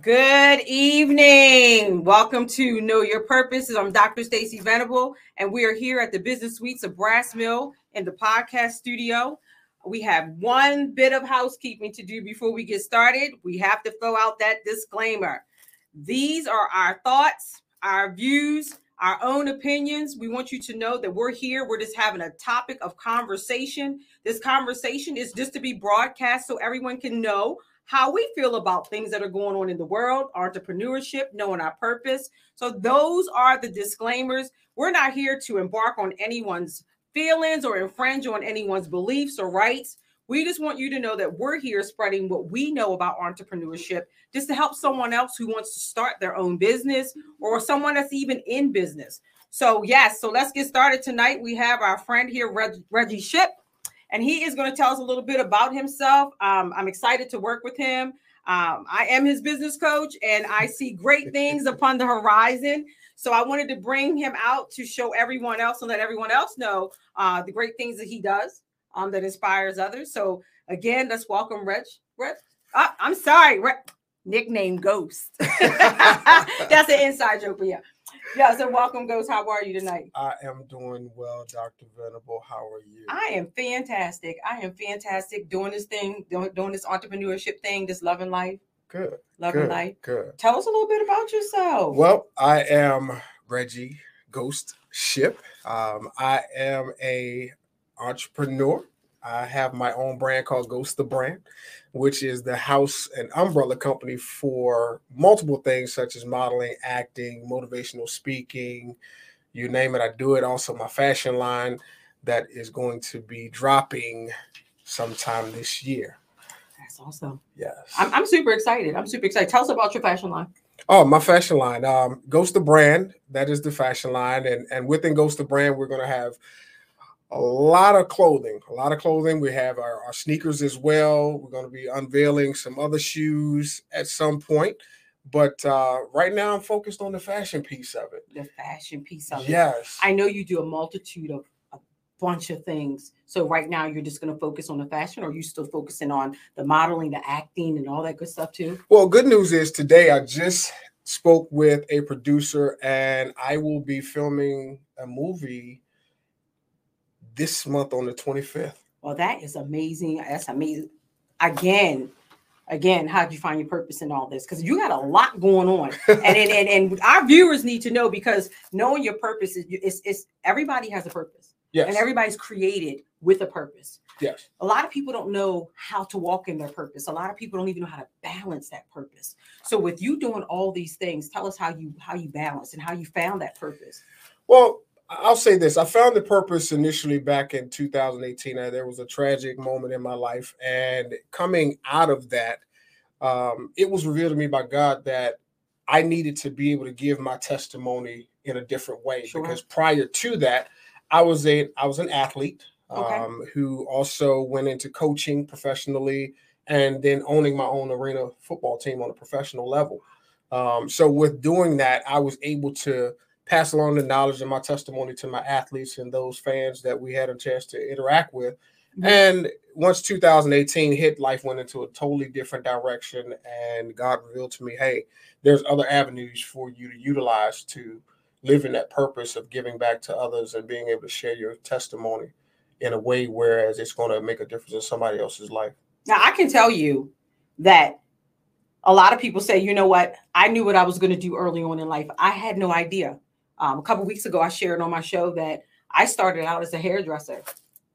Good evening. Welcome to Know Your Purpose. I'm Dr. Stacy Venable, and we are here at the Business Suites of Brass Mill in the podcast studio. We have one bit of housekeeping to do before we get started. We have to throw out that disclaimer. These are our thoughts, our views, our own opinions. We want you to know that we're here. We're just having a topic of conversation. This conversation is just to be broadcast so everyone can know how we feel about things that are going on in the world, entrepreneurship, knowing our purpose. So, those are the disclaimers. We're not here to embark on anyone's feelings or infringe on anyone's beliefs or rights. We just want you to know that we're here spreading what we know about entrepreneurship just to help someone else who wants to start their own business or someone that's even in business. So, yes, so let's get started tonight. We have our friend here, Reg- Reggie Shipp and he is going to tell us a little bit about himself. Um, I'm excited to work with him. Um, I am his business coach, and I see great things upon the horizon. So I wanted to bring him out to show everyone else and let everyone else know uh, the great things that he does um, that inspires others. So again, let's welcome Reg. Reg. Uh, I'm sorry, Reg. Nickname Ghost. That's an inside joke, but yeah yeah, so welcome, Ghost. How are you tonight? I am doing well, Dr. Venable. How are you? I am fantastic. I am fantastic doing this thing, doing, doing this entrepreneurship thing, this loving life. Good. Loving good, life. Good. Tell us a little bit about yourself. Well, I am Reggie Ghost Shipp. Um, I am a entrepreneur. I have my own brand called Ghost the Brand, which is the house and umbrella company for multiple things such as modeling, acting, motivational speaking, you name it. I do it. Also, my fashion line that is going to be dropping sometime this year. That's awesome. Yes. I'm, I'm super excited. I'm super excited. Tell us about your fashion line. Oh, my fashion line. Um, Ghost the Brand. That is the fashion line. And, and within Ghost the Brand, we're going to have a lot of clothing, a lot of clothing. We have our, our sneakers as well. We're going to be unveiling some other shoes at some point. But uh, right now, I'm focused on the fashion piece of it. The fashion piece of it. Yes. I know you do a multitude of a bunch of things. So right now, you're just going to focus on the fashion, or are you still focusing on the modeling, the acting, and all that good stuff too? Well, good news is today I just spoke with a producer, and I will be filming a movie this month on the 25th. Well, that is amazing. That's amazing. Again, again, how did you find your purpose in all this? Because you got a lot going on, and, and and and our viewers need to know because knowing your purpose is is, is everybody has a purpose, yes, and everybody's created with a purpose. Yes. A lot of people don't know how to walk in their purpose. A lot of people don't even know how to balance that purpose. So with you doing all these things, tell us how you how you balance and how you found that purpose. Well, I'll say this. I found the purpose initially back in 2018. Uh, there was a tragic moment in my life. And coming out of that, um, it was revealed to me by God that I needed to be able to give my testimony in a different way. Sure. Because prior to that, I was a I was an athlete Okay. um, who also went into coaching professionally and then owning my own arena football team on a professional level. Um, so with doing that, I was able to pass along the knowledge and my testimony to my athletes and those fans that we had a chance to interact with. Mhm. And once 2018 hit, life went into a totally different direction, and God revealed to me, "Hey, there's other avenues for you to utilize to live in that purpose of giving back to others and being able to share your testimony in a way whereas it's going to make a difference in somebody else's life." Now I can tell you that a lot of people say, you know what, I knew what I was going to do early on in life. I had no idea. Um, a couple weeks ago, I shared on my show that I started out as a hairdresser.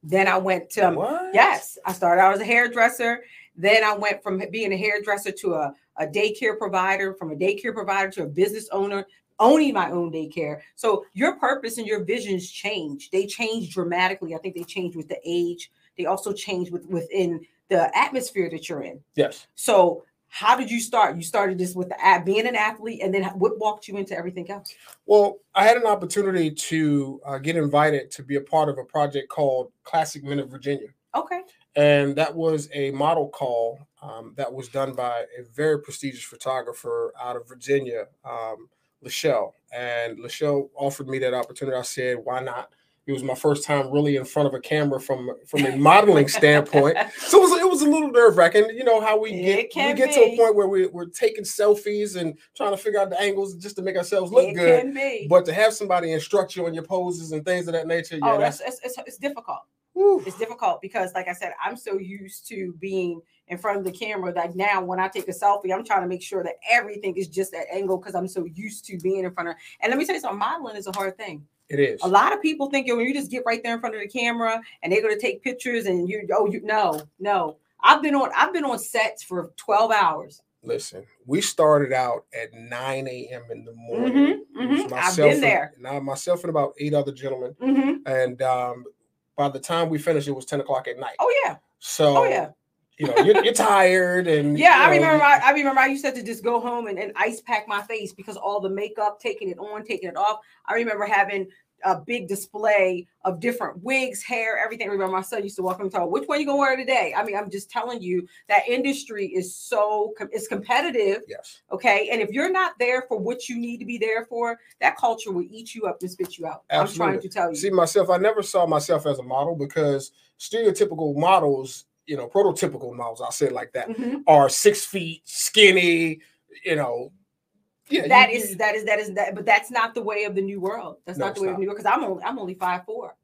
Then I went to what? yes, I started out as a hairdresser. Then I went from being a hairdresser to a, a daycare provider, from a daycare provider to a business owner, owning my own daycare. So your purpose and your visions change. They change dramatically. I think they change with the age. They also change with within the atmosphere that you're in. Yes. So how did you start? You started this with the being an athlete, and then what walked you into everything else? Well, I had an opportunity to uh, get invited to be a part of a project called Classic Men of Virginia. Okay. And that was a model call um, that was done by a very prestigious photographer out of Virginia, um, Lachelle. And Lachelle offered me that opportunity. I said, why not? It was my first time really in front of a camera from from a modeling standpoint. So it was, it was a little nerve wracking. You know how we get we get be. to a point where we, we're taking selfies and trying to figure out the angles just to make ourselves look it good. But to have somebody instruct you on your poses and things of that nature, yeah, oh, that's, it's, it's, it's difficult. Whew. It's difficult because, like I said, I'm so used to being in front of the camera that now when I take a selfie, I'm trying to make sure that everything is just at angle because I'm so used to being in front of. And let me tell you something, modeling is a hard thing. It is. A lot of people think when you just get right there in front of the camera and they're going to take pictures and you oh you no no. I've been on I've been on sets for 12 hours. Listen, we started out at 9 a.m. in the morning. Mm-hmm, mm-hmm. I've been there. And, now myself and about eight other gentlemen. Mm-hmm. And um, by the time we finished, it was 10 o'clock at night. Oh yeah. So oh yeah. You know, you're, you're tired and yeah, know, I remember. I, I, remember I used to to just go home and, and ice pack my face because all the makeup, taking it on, taking it off. I remember having a big display of different wigs, hair, everything. I remember my son used to walk in and tell, which one you gonna wear today? I mean, I'm just telling you that industry is so it's competitive. Yes. Okay. And if you're not there for what you need to be there for, that culture will eat you up and spit you out. Absolutely. I'm trying to tell you. See, myself, I never saw myself as a model because stereotypical models, you know, prototypical models, I'll say it like that, mm-hmm. are six feet, skinny, you know, yeah, that you, is, that is that is that, but that's not the way of the new world. That's no, not the way not. of new world because I'm only I'm only five four.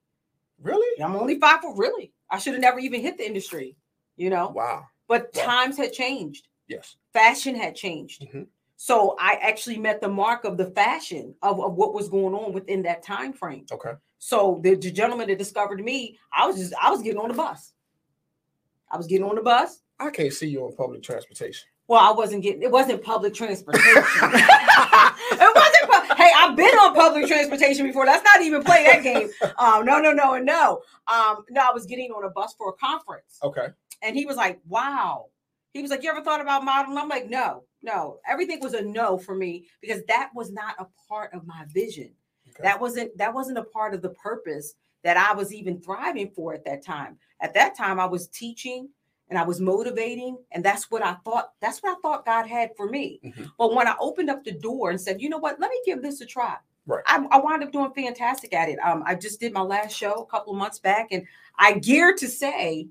Really? I'm only five four. Really? I should have never even hit the industry. You know. Wow. But wow. times had changed. Yes. Fashion had changed. Mm-hmm. So I actually met the mark of the fashion of, of what was going on within that time frame. Okay. So the, the gentleman that discovered me, I was just I was getting on the bus. I was getting on the bus. I can't see you on public transportation. Well, I wasn't getting it wasn't public transportation. it wasn't hey, I've been on public transportation before. Let's not even play that game. Um, no, no, no, and no. Um, no, I was getting on a bus for a conference. Okay. And he was like, Wow. He was like, You ever thought about modeling? I'm like, no, no. Everything was a no for me because that was not a part of my vision. Okay. That wasn't that wasn't a part of the purpose that I was even thriving for at that time. At that time, I was teaching, and I was motivating, and that's what I thought. That's what I thought God had for me. Mm-hmm. But when I opened up the door and said, "You know what? Let me give this a try," right. I, I wound up doing fantastic at it. Um, I just did my last show a couple of months back, and I gear to say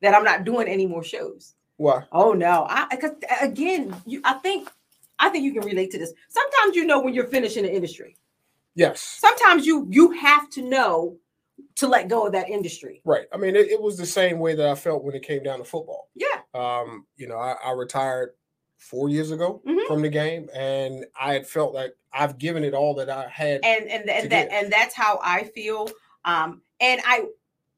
that I'm not doing any more shows. Why? Oh no! I because again, you, I think I think you can relate to this. Sometimes you know when you're finishing the industry. Yes. Sometimes you you have to know to let go of that industry. Right. I mean, it, it, was the same way that I felt when it came down to football. Yeah. Um, you know, I, I retired four years ago mm-hmm. from the game, and I had felt like I've given it all that I had. And and and that and that's how I feel. Um, and I,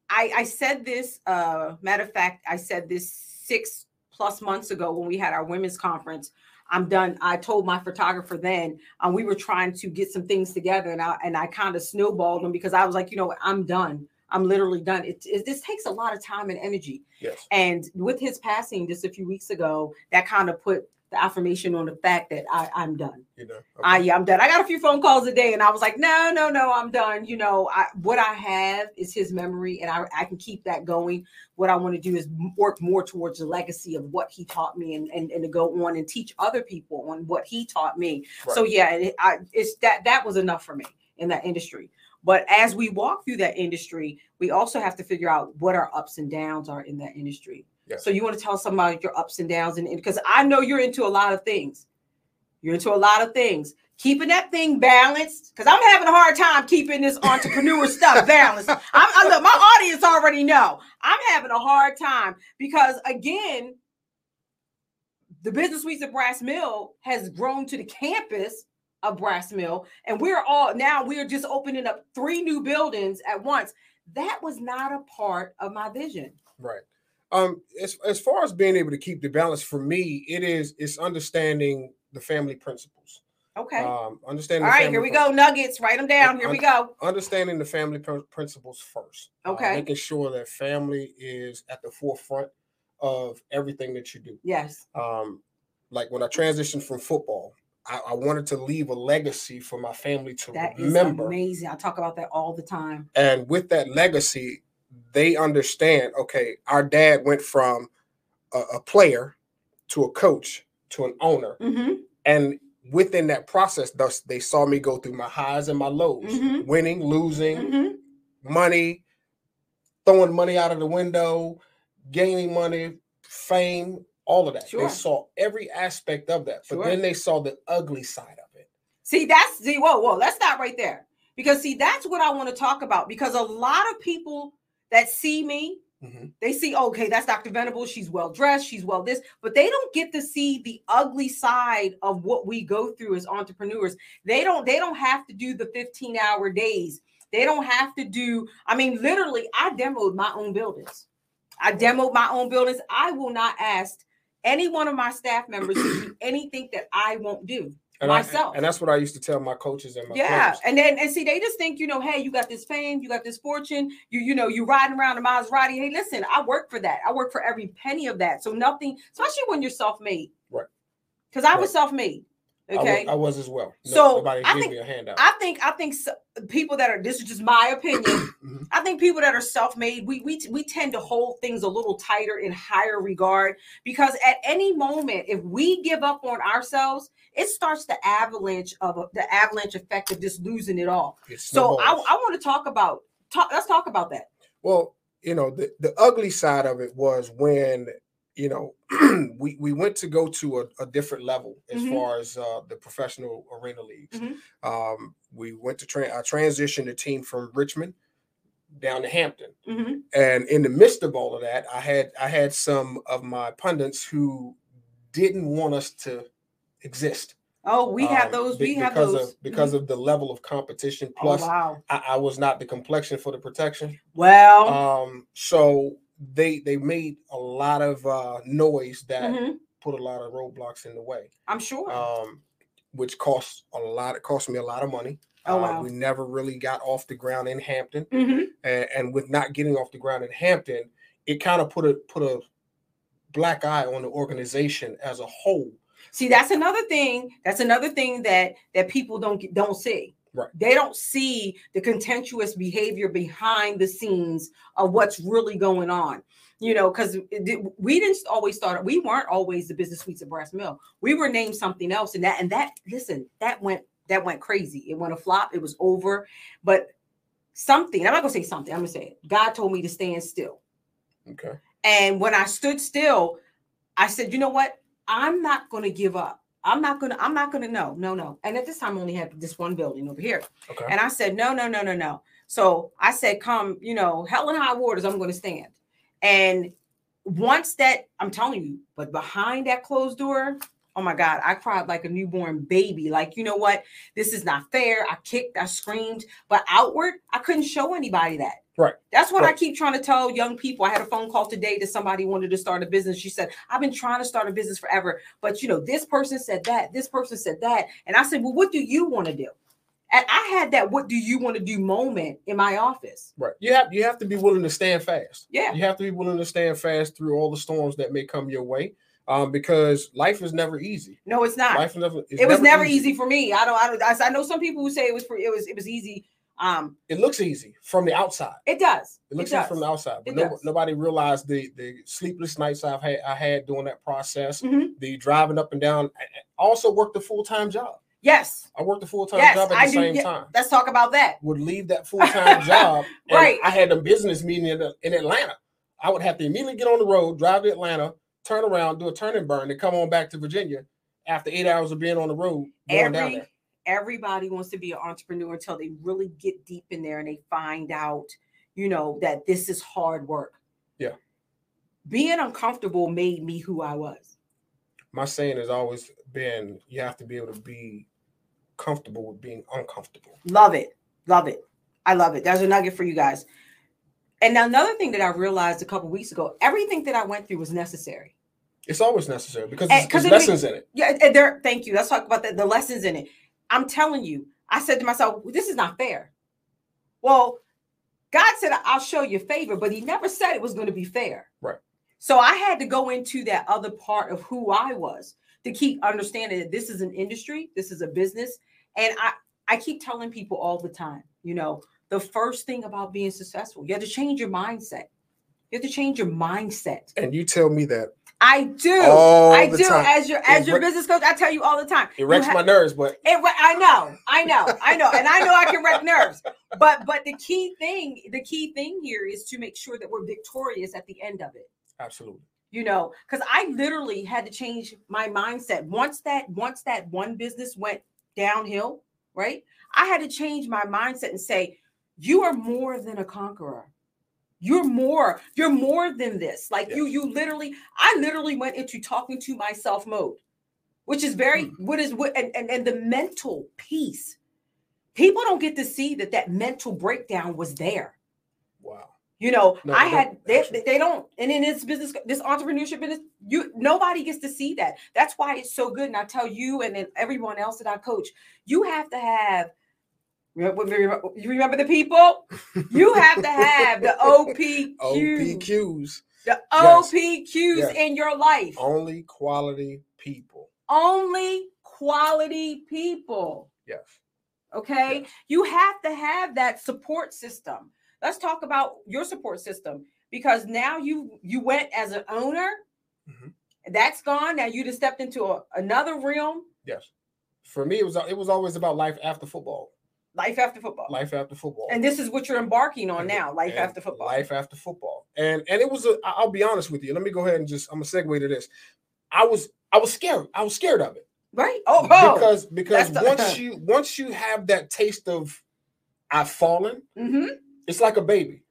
I I said this. Uh, matter of fact, I said this six plus months ago when we had our women's conference. I'm done. I told my photographer then um, we were trying to get some things together, and I and I kind of snowballed them because I was like, you know, I'm done. I'm literally done. It, it, this takes a lot of time and energy. Yes. And with his passing just a few weeks ago, that kind of put the affirmation on the fact that I, I'm done. You know, okay. I yeah, I'm done. I got a few phone calls a day, and I was like, no, no, no, I'm done. You know, I, what I have is his memory, and I, I can keep that going. What I want to do is work more towards the legacy of what he taught me, and and, and to go on and teach other people on what he taught me. Right. So yeah, it, I, it's that that was enough for me in that industry. But as we walk through that industry, we also have to figure out what our ups and downs are in that industry. Yes. So you want to tell somebody your ups and downs, and because I know you're into a lot of things. You're into a lot of things. Keeping that thing balanced, because I'm having a hard time keeping this entrepreneur stuff balanced. I'm, I look, my audience already know I'm having a hard time because again, the business suites at Brass Mill has grown to the campus of Brass Mill, and we're all now we're just opening up three new buildings at once. That was not a part of my vision. Right. Um, as as far as being able to keep the balance for me, it is it's understanding the family principles. Okay. Um, understanding. All right, here we go. Nuggets. Write them down. Here we go. Understanding the family pr- principles first. Uh, okay. Uh, making sure that family is at the forefront of everything that you do. Yes. Um, like when I transitioned from football, I, I, wanted to leave a legacy for my family to that remember. amazing. I talk about that all the time. And with that legacy, they understand okay our dad went from a, a player to a coach to an owner mm-hmm. and within that process thus they saw me go through my highs and my lows mm-hmm. winning losing mm-hmm. money, throwing money out of the window, gaining money, fame, all of that. Sure. They saw every aspect of that, but Sure. then they saw the ugly side of it. See, that's see, whoa, whoa, let's stop right there. Because see, that's what I want to talk about. Because a lot of people that see me, Mhm. they see, okay, that's Dr. Venable. She's well dressed, she's well this, but they don't get to see the ugly side of what we go through as entrepreneurs. They don't, they don't have to do the 15 hour days. They don't have to do, I mean, literally, I demoed my own buildings. I demoed my own buildings. I will not ask any one of my staff members to do anything that I won't do. And I- Myself. and that's what I used to tell my coaches and my Yeah, players. and then and see, they just think you know, hey, you got this fame, you got this fortune, you you know, you riding around a Maserati. Hey, listen, I work for that. I work for every penny of that. So nothing, especially when you're self-made. Right. Because I was self-made. I wa- Okay. I, was as well. No- So, nobody I gave think- me a handout. I think I think so, people that are this is just my opinion. Mhm. I think people that are self-made, we we we tend to hold things a little tighter in higher regard because at any moment, if we give up on ourselves, it starts the avalanche of the avalanche effect of just losing it all. It So I. I want to talk about talk. Let's talk about that. Well, you know, the, the ugly side of it was when, you know, we, we went to go to a, a different level as Mhm. far as uh, the professional arena leagues. Mhm. Um, we went to tra- I transitioned the team from Richmond down to Hampton. Mhm. And in the midst of all of that, I had I had some of my pundits who didn't want us to exist. Oh, we have um, those. be- We have because those of because Mhm. of the level of competition. Oh, Plus, wow. I, I was not the complexion for the protection. Well, Um, so they they made a lot of uh, noise that mhm. put a lot of roadblocks in the way, I'm sure. um, which cost a lot. It cost me a lot of money. Oh, Uh, wow. we never really got off the ground in Hampton, Mhm. and, and with not getting off the ground in Hampton, it kind of put a put a black eye on the organization as a whole. See, that's another thing. That's another thing that that people don't don't see. Right. They don't see the contentious behavior behind the scenes of what's really going on. You know, because we didn't always start. We weren't always the business suites of Brass Mill. We were named something else, and that and that. Listen, that went that went crazy. It went a flop. It was over. But something. I'm not gonna say something. I'm gonna say it. God told me to stand still. Okay. And when I stood still, I said, you know what? I'm not going to give up. I'm not going to, I'm not going to, no, no, no. And at this time, I only had this one building over here. Okay. And I said, no, no, no, no, no. So I said, come, you know, hell and high waters, I'm going to stand. And once that, I'm telling you, but behind that closed door, oh my God, I cried like a newborn baby. Like, you know what? This is not fair. I kicked, I screamed, but outward, I couldn't show anybody that. Right. That's what I keep trying to tell young people. I had a phone call today that somebody wanted to start a business. She said, I've been trying to start a business forever, but you know, this person said that, this person said that. And I said, Well, what do you want to do? And I had that what do you want to do moment in my office. Right. You have you have to be willing to stand fast. Yeah. You have to be willing to stand fast through all the storms that may come your way. Um, because life is never easy. No, it's not. Life is never. it was never easy. for me. I don't, I don't, I, know some people who say it was for, it was, it was easy. Um, It looks easy from the outside. it does. It looks it easy from the outside, but no, nobody realized the the sleepless nights I've had I had during that process. Mhm. The driving up and down. I also worked a full time job. Yes. I worked a full time Yes. job at I the do. same yeah, time. Let's talk about that. Would leave that full time job. Right. I had a business meeting in, in Atlanta. I would have to immediately get on the road, drive to Atlanta, turn around, do a turn and burn, and come on back to Virginia after eight hours of being on the road Every everybody wants to be an entrepreneur until they really get deep in there and they find out, you know, that this is hard work. Yeah. Being uncomfortable made me who I was. My saying has always been you have to be able to be comfortable with being uncomfortable. Love it. Love it. I love it. There's a nugget for you guys. And now another thing that I realized a couple weeks ago, everything that I went through was necessary. It's always necessary because there's, it lessons in it. Yeah, and there. Thank you. Let's talk about the, the lessons in it. I'm telling you, I said to myself, "This is not fair." Well, God said, "I'll show you favor," but He never said it was going to be fair. Right. So I had to go into that other part of who I was to keep understanding that this is an industry, this is a business, and I I keep telling people all the time, you know, the first thing about being successful, you have to change your mindset. You have to change your mindset. And you tell me that I do. I do. time. As your as It your business coach, I tell you all the time. It wrecks ha- my nerves, but It, I know, I know, I know, and I know I can wreck nerves. But but the key thing, the key thing here is to make sure that we're victorious at the end of it. absolutely. You know, because I literally had to change my mindset once that once that one business went downhill. Right, I had to change my mindset and say, "You are more than a conqueror." You're more, you're more than this. Like you, Yes. you literally, I literally went into talking to myself mode, which is very Hmm. what is what and, and and the mental piece. People don't get to see that that mental breakdown was there. Wow. You know, No, I had they, they don't, and in this business, this entrepreneurship business, you nobody gets to see that. That's why it's so good. And I tell you and then everyone else that I coach, you have to have. You remember the people? You have to have the OPQs, OPQs, the Yes. OPQs Yes. in your life. only quality people. Only quality people. Yes. Okay. Yes. You have to have that support system. Let's talk about your support system because now you you went as an owner. Mhm. That's gone. Now you just stepped into a, another realm, Yes. For me, it was it was always about life after football. Life after football. Life after football. And this is what you're embarking on And- now, life after football. Life after football. And and it was a I'll be honest with you. Let me go ahead and just I'm gonna segue to this. I was I was scared. I was scared of it. right? Oh, oh. Because because the- once you once you have that taste of I've fallen, mm-hmm. it's like a baby.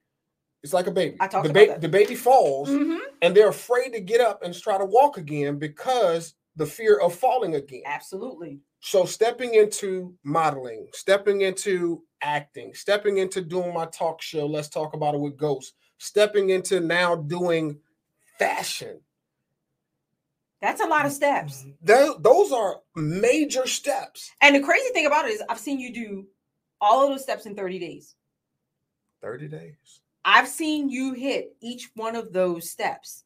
It's like a baby. I talked the, about ba- that. the baby falls hmm and they're afraid to get up and try to walk again because the fear of falling again. Absolutely. So stepping into modeling, stepping into acting, stepping into doing my talk show, let's talk about it with ghosts, stepping into now doing fashion. That's a lot of steps. Tho- those are major steps. And the crazy thing about it is, I've seen you do all of those steps in 30 days. 30 days. I've seen you hit each one of those steps.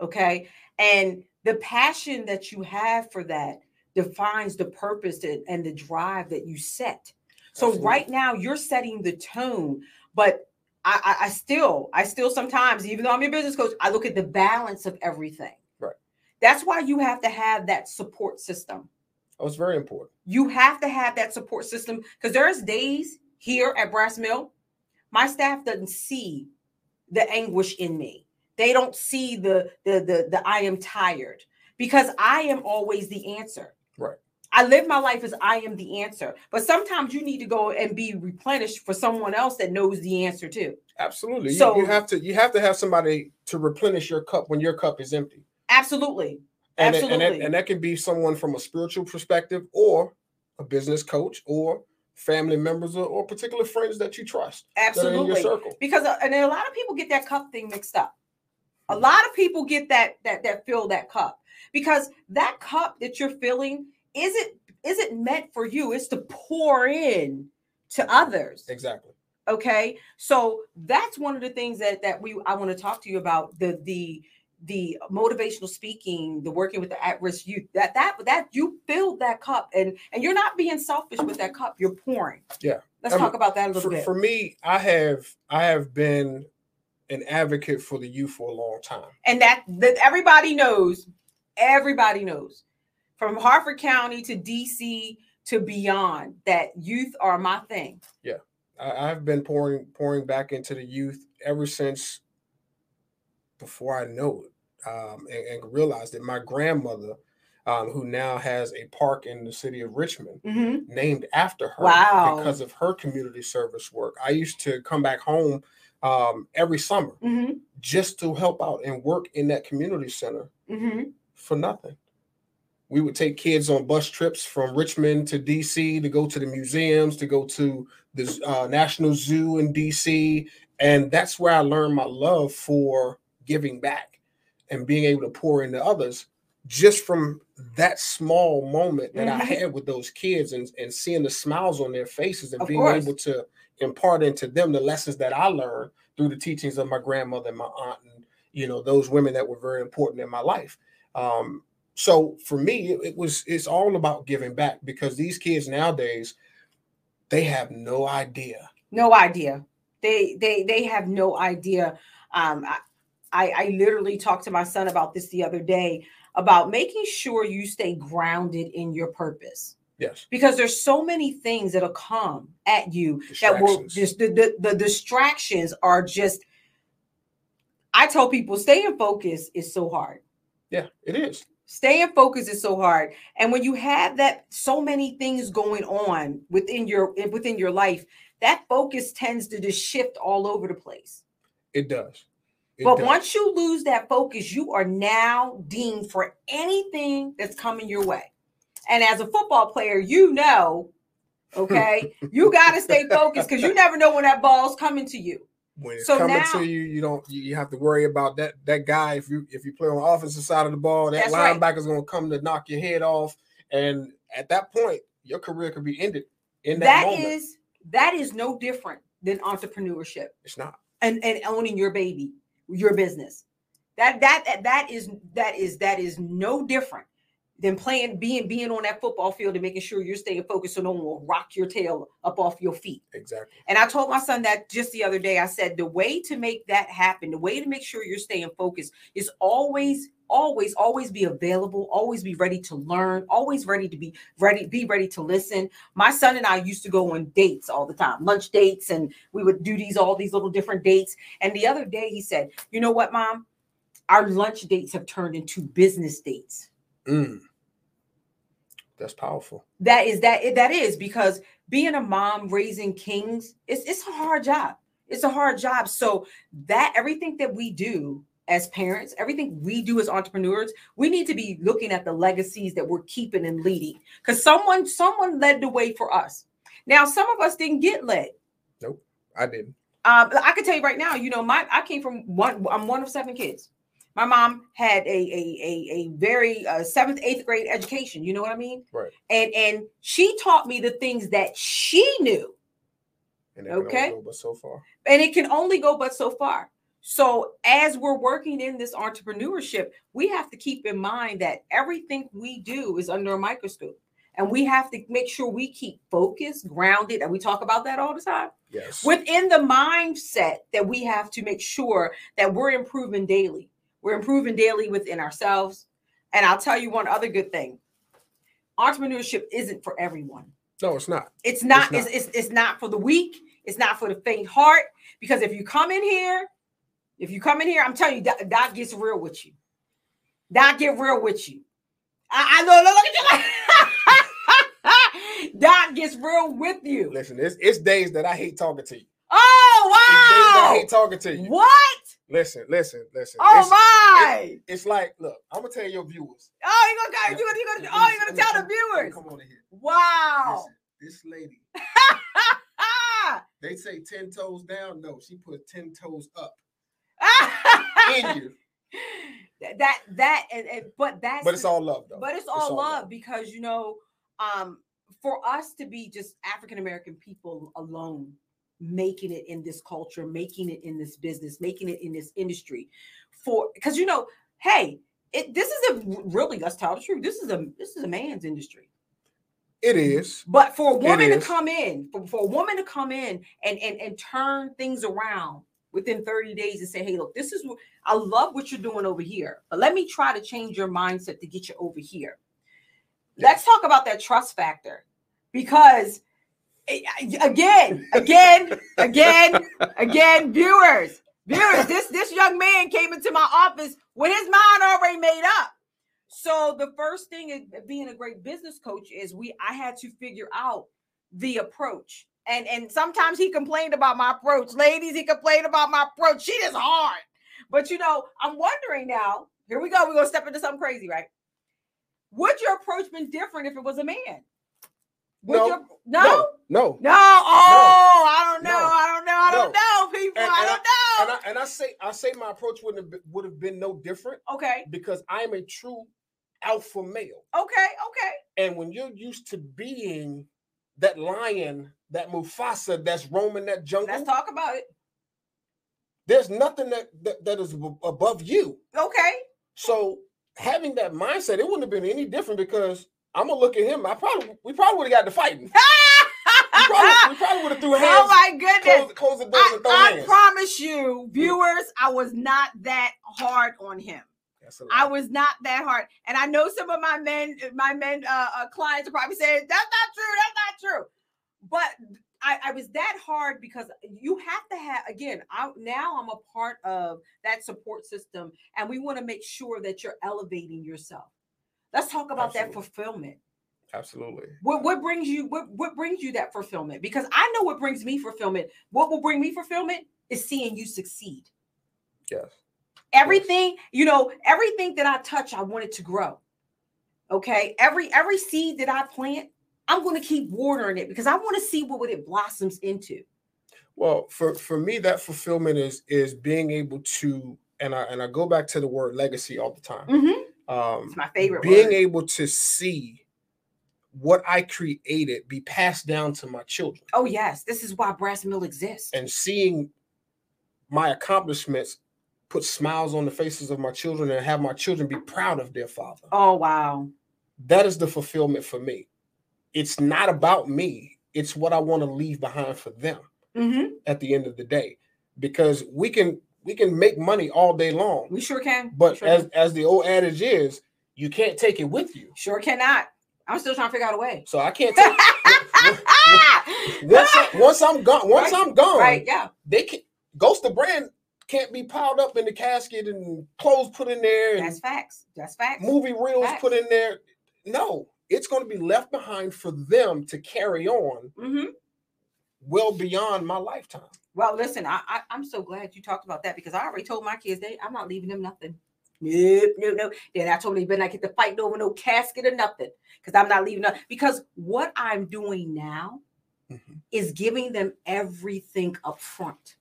Okay. And the passion that you have for that defines the purpose that- and the drive that you set. So Absolutely. right now you're setting the tone, but I, I, I still, I still sometimes, even though I'm your business coach, I look at the balance of everything. Right. That's why you have to have that support system. Oh, that was very important. You have to have that support system because there's days here at Brass Mill, my staff doesn't see the anguish in me. They don't see the the the, the I am tired because I am always the answer. Right. I live my life as I am the answer. But sometimes you need to go and be replenished for someone else that knows the answer too. Absolutely. So- you, have to you have to have somebody to replenish your cup when your cup is empty. Absolutely. And, it- and, that, Absolutely. and that can be someone from a spiritual perspective or a business coach or family members or, or particular friends that you trust in your Absolutely. circle. because uh, and a lot of people get that cup thing mixed up a lot of people get that that that fill that cup because that cup that you're filling isn't isn't meant for you it's to pour in to others Exactly. okay so that's one of the things that that we i want to talk to you about the the the motivational speaking the working with the at-risk youth that that that you filled that cup and and you're not being selfish with that cup you're pouring Yeah. let's I mean, talk about that a little For, bit for me, I have I have been an advocate for the youth for a long time. and that that everybody knows everybody knows from harford county to dc to beyond that youth are my thing Yeah. I've been pouring pouring back into the youth ever since before I know it, um, and, and realized that my grandmother, um, who now has a park in the city of Richmond, Mhm. named after her Wow. because of her community service work. I used to come back home um, every summer Mhm. just to help out and work in that community center Mhm. For nothing. We would take kids on bus trips from Richmond to DC to go to the museums, to go to the uh, National Zoo in DC. And that's where I learned my love for giving back and being able to pour into others just from that small moment that I Mhm. had with those kids and, and seeing the smiles on their faces and Of being course. able to impart into them the lessons that I learned through the teachings of my grandmother and my aunt and you know those women that were very important in my life. Um, so for me, it, it was it's all about giving back because these kids nowadays they have no idea. no idea they they they have no idea Um, I, I, I literally talked to my son about this the other day about making sure you stay grounded in your purpose. Yes. Because there's so many things that'll come at you that will just the, the, the distractions are just I tell people staying focused is so hard. Yeah, it is. Staying focused is so hard. And when you have that so many things going on within your within your life, that focus tends to just shift all over the place. It does. It but does. once you lose that focus, you are now deemed for anything that's coming your way. And as a football player, you know, okay, you got to stay focused because you never know when that ball's coming to you. When it's so coming now, to you, you don't you have to worry about that that guy. If you if you play on the offensive side of the ball, that linebacker's right. going to come to knock your head off, and at that point, your career could be ended. In that, that moment. is that is no different than entrepreneurship. It's not. And and owning your baby, your business. That that that is that is that is no different than playing being being on that football field and making sure you're staying focused so no one will rock your tail up off your feet. Exactly. And I told my son that just the other day. I said the way to make that happen, the way to make sure you're staying focused is always always always be available always be ready to learn always ready to be ready be ready to listen my son and i used to go on dates all the time lunch dates and we would do these all these little different dates and the other day he said you know what mom our lunch dates have turned into business dates Mm. That's powerful. That is that that is because being a mom raising kings, it's it's a hard job. It's a hard job. So that everything that we do as parents, everything we do as entrepreneurs, we need to be looking at the legacies that we're keeping and leading. Because someone someone led the way for us. Now, some of us didn't get led. Nope, I didn't. Um, I can tell you right now, you know, my I came from one. I'm one of seven kids. My mom had a a a, a very uh, seventh eighth grade education. You know what I mean? Right. And and she taught me the things that she knew. And okay. but so far. And it can only go but so far. So as we're working in this entrepreneurship, we have to keep in mind that everything we do is under a microscope. And we have to make sure we keep focused, grounded, and we talk about that all the time. Yes. Within the mindset that we have to make sure that we're improving daily. We're improving daily within ourselves. And I'll tell you one other good thing. Entrepreneurship isn't for everyone. No, it's not. It's not. It's not, it's, it's, it's not for the weak. It's not for the faint heart. Because if you come in here, if you come in here, I'm telling you, Doc, Doc gets real with you. Doc get real with you. I, I know. Look at you. Doc gets real with you. Listen, it's, it's days that I hate talking to you. Oh wow! I hate talking to you. What? Listen, listen, listen. Oh it's, my! It, it's like, look, I'm gonna tell your viewers. Oh, you gonna you gonna, you gonna oh, you gonna tell the viewers. Come on in here. Wow. Listen, this lady. they say ten toes down. No, she put ten toes up. in you. That that and, and but that's but it's all love though. But it's all, it's all love, love because you know, um, for us to be just African American people alone making it in this culture, making it in this business, making it in this industry for because you know, hey, it this is a really let's tell the truth. This is a this is a man's industry. It is. But for a woman to come in, for, for a woman to come in and, and and turn things around within 30 days and say, hey, look, this is I love what you're doing over here, but let me try to change your mindset to get you over here. Yes. Let's talk about that trust factor because Eh, eh, again, again, again, again, viewers, viewers, this this young man came into my office with his mind already made up. So the first thing of uh, being a great business coach is we I had to figure out the approach. And and sometimes he complained about my approach. Ladies, he complained about my approach. She is hard. But you know, I'm wondering now. Here we go. We're gonna step into something crazy, right? Would your approach been different if it was a man? No, your, no, no, no, no. Oh, no, I don't know. No, I don't know. I don't know, people. And, I don't I, know. And I, and I say, I say, my approach would have been, would have been no different. Okay. Because I am a true alpha male. Okay. Okay. And when you're used to being that lion, that Mufasa, that's roaming that jungle. Let's talk about it. There's nothing that that, that is above you. Okay. So having that mindset, it wouldn't have been any different because I'm gonna look at him. I probably we probably would have got to fighting. Ah! Probably, probably would have threw hands. Oh my goodness. Close, close the I, and throw I hands. promise you, viewers, I was not that hard on him. I was not that hard. And I know some of my men, my men uh, uh clients are probably saying, that's not true, that's not true. But I, I was that hard because you have to have again, I now I'm a part of that support system, and we want to make sure that you're elevating yourself. Let's talk about that fulfillment. Absolutely. What what brings you what what brings you that fulfillment? Because I know what brings me fulfillment. What will bring me fulfillment is seeing you succeed. Yes. Everything, you know, everything that I touch, I want it to grow. Okay. Every every seed that I plant, I'm going to keep watering it because I want to see what, what it blossoms into. Well, for for me, that fulfillment is is being able to, and I and I go back to the word legacy all the time. Mhm. Um, It's my favorite being word. able to see what I created be passed down to my children, oh yes, this is why Brass Mill exists. and seeing my accomplishments put smiles on the faces of my children, and have my children be proud of their father. oh wow. That is the fulfillment for me. It's not about me. It's what I want to leave behind for them. hmm at the end of the day because we can we can make money all day long We sure can. but sure, as can. as the old adage is you can't take it with you sure cannot. I'm still trying to figure out a way. so i can't take once, I, once i'm gone once Right, i'm gone right, yeah. they can ghost the brand can't be piled up in the casket and clothes put in there and That's facts. That's facts. movie reels Facts. put in there no it's going to be left behind for them to carry on hmm well beyond my lifetime Well, listen, I, I I'm so glad you talked about that because I already told my kids they I'm not leaving them nothing. Nope, no, no. Then I told them they better not get to fighting over no casket or nothing because I'm not leaving them. Because what I'm doing now Mhm. is giving them everything up front.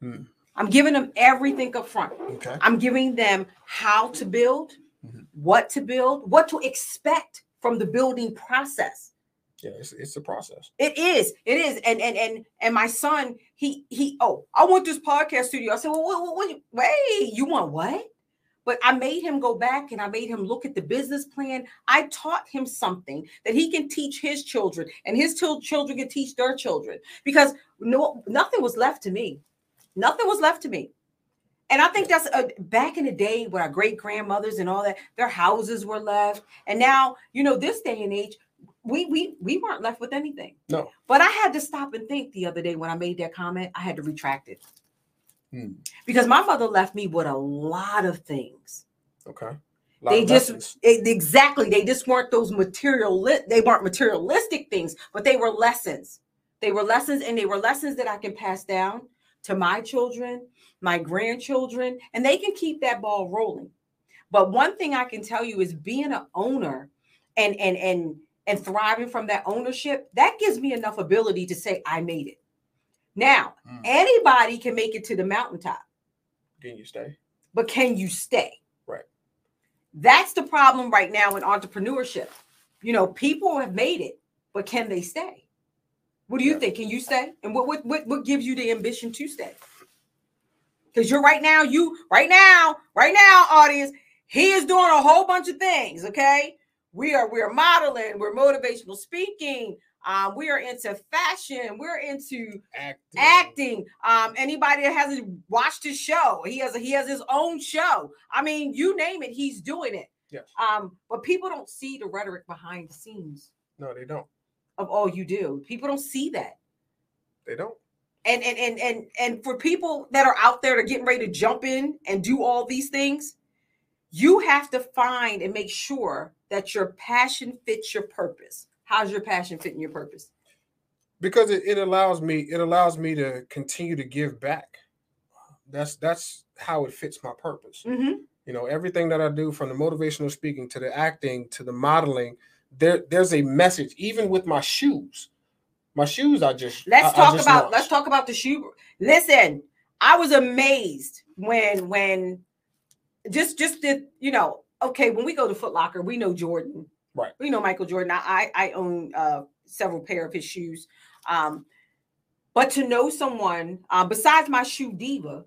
Hmm. I'm giving them everything up front. okay I'm giving them how to build, Mhm. what to build, what to expect from the building process. yeah it's, it's a process It is. It is. And and and and my son, he he. Oh, I want this podcast studio. I said, well, what, what, what, wait, you want what? But I made him go back and I made him look at the business plan. I taught him something that he can teach his children, and his chil- children can teach their children. Because no, nothing was left to me. Nothing was left to me. And I think that's a, back in the day with our great grandmothers and all that, their houses were left. And now, you know, this day and age, we we we weren't left with anything. no But I had to stop and think the other day when I made that comment. I had to retract it Hmm. because my mother left me with a lot of things. Okay. They just e- exactly they just weren't those material they weren't materialistic things, but they were lessons. They were lessons, and they were lessons that I can pass down to my children, my grandchildren, and they can keep that ball rolling. But one thing I can tell you is being an owner and and and and thriving from that ownership, that gives me enough ability to say I made it. Now, Mm. anybody can make it to the mountaintop Can you stay? but can you stay? Right. That's the problem right now in entrepreneurship. You know, people have made it, but can they stay? What do you Yeah. think? Can you stay? And what what what, what gives you the ambition to stay? Because you're right now, you right now, right now, audience, he is doing a whole bunch of things. Okay. We are we're modeling, we're motivational speaking, um, we are into fashion, we're into Acting. acting. Um, anybody that hasn't watched his show, he has a, he has his own show. I mean, you name it, he's doing it. Yes. Um, but people don't see the rhetoric behind the scenes No, they don't. of all you do. People don't see that. They don't. And and and and and for people that are out there to getting ready to jump in and do all these things, you have to find and make sure that your passion fits your purpose. How's your passion fitting your purpose? Because it, it allows me, it allows me to continue to give back. That's that's how it fits my purpose. Mm-hmm. You know, everything that I do from the motivational speaking to the acting to the modeling, there there's a message. Even with my shoes, my shoes, I just Let's I- I talk just about launched. let's talk about the shoe. Listen, I was amazed when when just just the you know okay when we go to Foot Locker we know Jordan Right. we know Michael Jordan I I I own uh several pair of his shoes um but to know someone uh, besides my shoe diva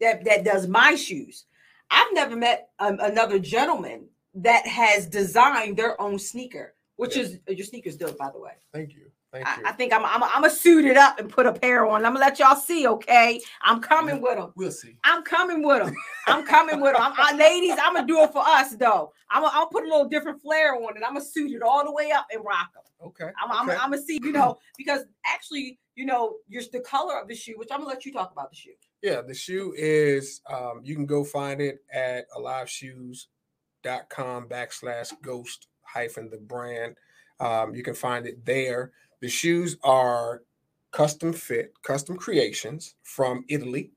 that that does my shoes I've never met um, another gentleman that has designed their own sneaker which Yeah. is your sneakers dope by the way Thank you. I. I think I'm I'm I'm gonna suit it up and put a pair on. I'm gonna let y'all see. Okay, I'm coming with them. we'll see. I'm coming with them. I'm coming with them. I'm, I, ladies, I'm gonna do it for us though. I'm gonna I'll put a little different flair on it. I'm gonna suit it all the way up and rock them. Okay. I'm, I'm, okay. I'm gonna see, you know, because actually, you know, you're the color of the shoe, which I'm gonna let you talk about the shoe. Yeah, the shoe is um, you can go find it at aliveshoes.com backslash ghost hyphen the brand. Um, you can find it there. The shoes are custom fit, custom creations from Italy.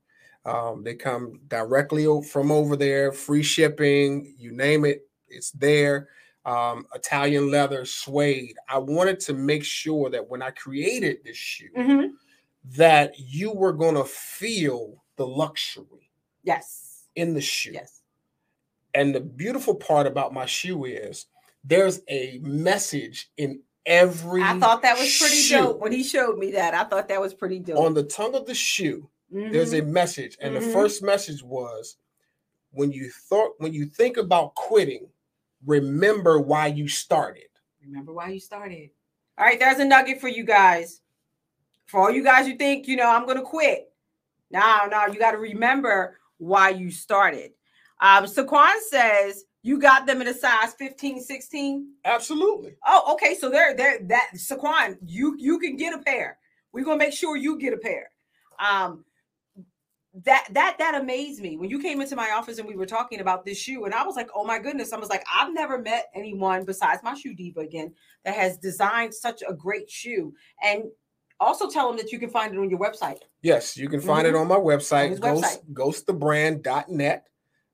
Um, they come directly from over there, free shipping, you name it, it's there. Um, Italian leather, suede. I wanted to make sure that when I created this shoe, Mm-hmm. that you were going to feel the luxury Yes. in the shoe. Yes. And the beautiful part about my shoe is there's a message in every I thought that was pretty shoe. dope when he showed me that. I thought that was pretty dope. On the tongue of the shoe, there's a Mhm. message. And Mhm. the first message was when you thought when you think about quitting, remember why you started. remember why you started. All right, there's a nugget for you guys. For all you guys who think, you know, I'm gonna quit. No, no, you got to remember why you started. Um, Saquon says you got them in a size 15, 16. Absolutely. Oh, okay. So there, there, that Saquon, you you can get a pair. We're gonna make sure you get a pair. Um, that that that amazed me when you came into my office and we were talking about this shoe, and I was like, oh my goodness. I was like, I've never met anyone besides my shoe diva again that has designed such a great shoe. And also tell them that you can find it on your website. Yes, you can find it on my website, his ghost, ghostthebrand.net.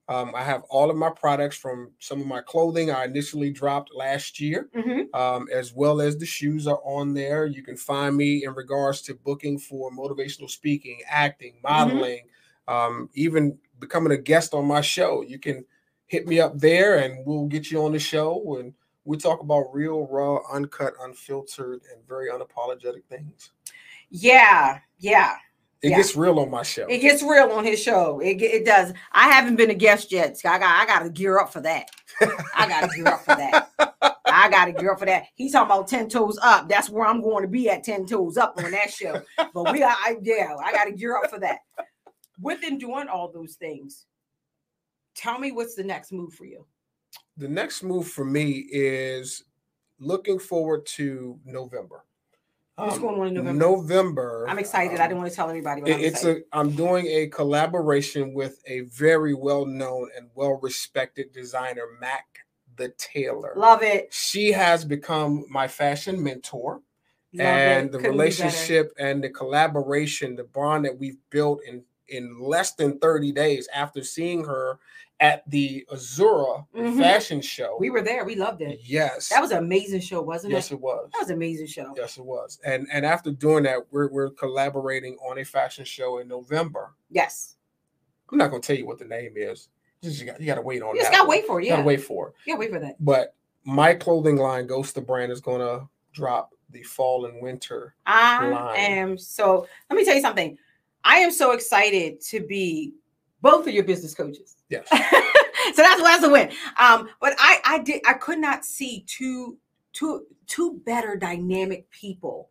Um, I have all of my products from some of my clothing I initially dropped last year, Mm-hmm. um, as well as the shoes are on there. You can find me in regards to booking for motivational speaking, acting, modeling, um, even becoming a guest on my show. You can hit me up there and we'll get you on the show and we talk about real, raw, uncut, unfiltered, and very unapologetic things. Yeah, yeah. It Yeah. gets real on my show. It gets real on his show. It, it does. I haven't been a guest yet. So I got I got to gear up for that. I got to gear up for that. I got to gear up for that. He's talking about ten toes up. That's where I'm going to be at ten toes up on that show. But we, I, yeah, I got to gear up for that. Within doing all those things, tell me what's the next move for you. the next move for me is looking forward to November. What's Um, going on in November? November. I'm excited. I didn't want to tell anybody. It- I'm it's excited. a. I'm doing a collaboration with a very well known and well respected designer, Mac the Tailor. love it. She has become my fashion mentor, Love and it. the Couldn't relationship and the collaboration, the bond that we've built in in less than 30 days after seeing her at the Azura Mhm. fashion show. We were there. We loved it. yes. That was an amazing show, wasn't yes, it? Yes, it was. That was an amazing show. Yes, it was. And and after doing that, we're we're collaborating on a fashion show in November. Yes. I'm not gonna tell you what the name is. Just you got you gotta wait on You just that. gotta one. wait for it. You Yeah. gotta wait for it. You gotta wait for that. But my clothing line, Ghost the brand, is gonna drop the fall and winter. I line. am so. Let me tell you something. I am so excited to be both of your business coaches. Yes. so that's that's a win. Um, but I I did I could not see two two two better dynamic people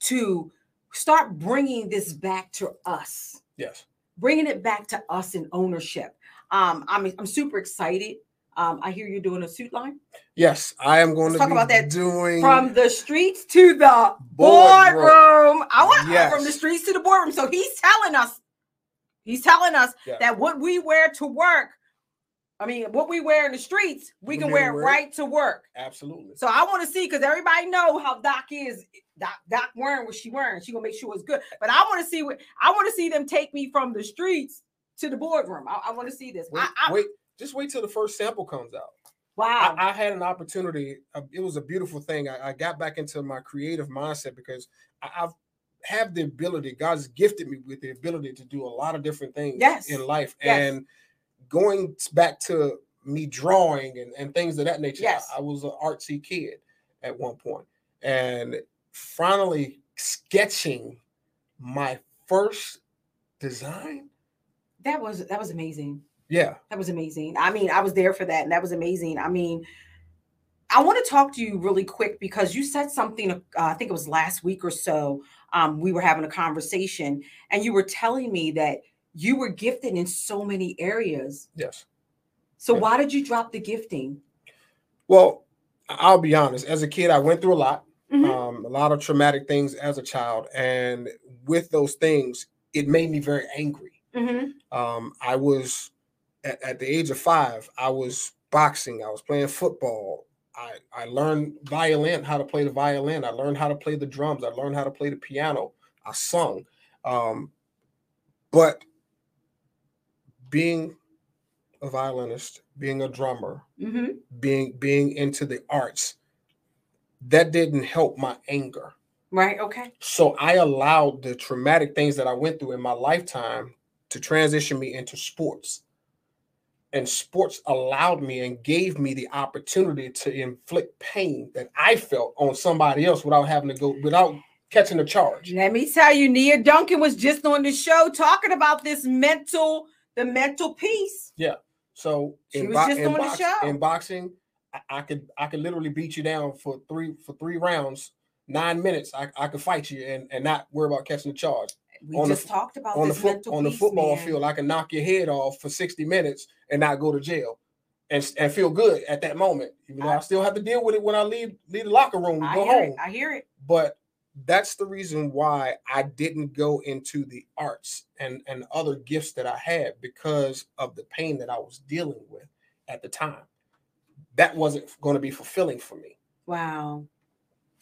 to start bringing this back to us, Yes. bringing it back to us in ownership. Um, I'm I'm super excited. Um, I hear you're doing a suit line Yes. I am going Let's to talk about that doing from the streets to the Boardroom. boardroom. I want from the streets to the boardroom. So he's telling us, he's telling us Yeah. that what we wear to work, I mean, what we wear in the streets, we can wear wear it. right to work. absolutely. So I want to see because everybody know how Doc is. Doc, Doc wearing what she wearing. She gonna make sure it's good. But I want to see what I want to see them take me from the streets to the boardroom. I, I want to see this. Wait, I, I, wait, just wait till the first sample comes out. wow. I, I had an opportunity. uh, It was a beautiful thing. I, I got back into my creative mindset because I, I've have the ability. God's gifted me with the ability to do a lot of different things Yes. in life, Yes. and going back to me drawing and, and things of that nature. I- Yes. I, was an artsy kid at one point, and finally sketching my first design. that was that was amazing. Yeah, That was amazing. I mean, I was there for that, and that was amazing. I mean, I want to talk to you really quick because you said something. Uh, I think it was last week or so. Um, we were having a conversation, and you were telling me that you were gifted in so many areas. Yes. So why did you drop the gifting? Well, I'll be honest. As a kid, I went through a lot, mm-hmm. um, a lot of traumatic things as a child, and with those things, it made me very angry. Mm-hmm. Um, I was at, at, the age of five. I was boxing. I was playing football. I, I learned violin, how to play the violin. I learned how to play the drums. I learned how to play the piano. I sung. Um, but being a violinist, being a drummer, mm-hmm. being being into the arts, that didn't help my anger. Right. Okay. So I allowed the traumatic things that I went through in my lifetime to transition me into sports. And sports allowed me and gave me the opportunity to inflict pain that I felt on somebody else without having to go without catching a charge. Let me tell you, Nia Duncan was just on the show talking about this mental, the mental piece. Yeah. So she in, was bo- just on box- the show. in boxing, I, I, could I could literally beat you down for three for three rounds, nine minutes. I, I could fight you and, and not worry about catching the charge. We on just the, talked about on the foot, on the football man. field. I can knock your head off for 60 minutes and not go to jail. And, and feel good at that moment. Even though I, I still have to deal with it when I leave leave the locker room, I go home. It, I hear it. But that's the reason why I didn't go into the arts and, and other gifts that I had because of the pain that I was dealing with at the time. That wasn't going to be fulfilling for me. Wow.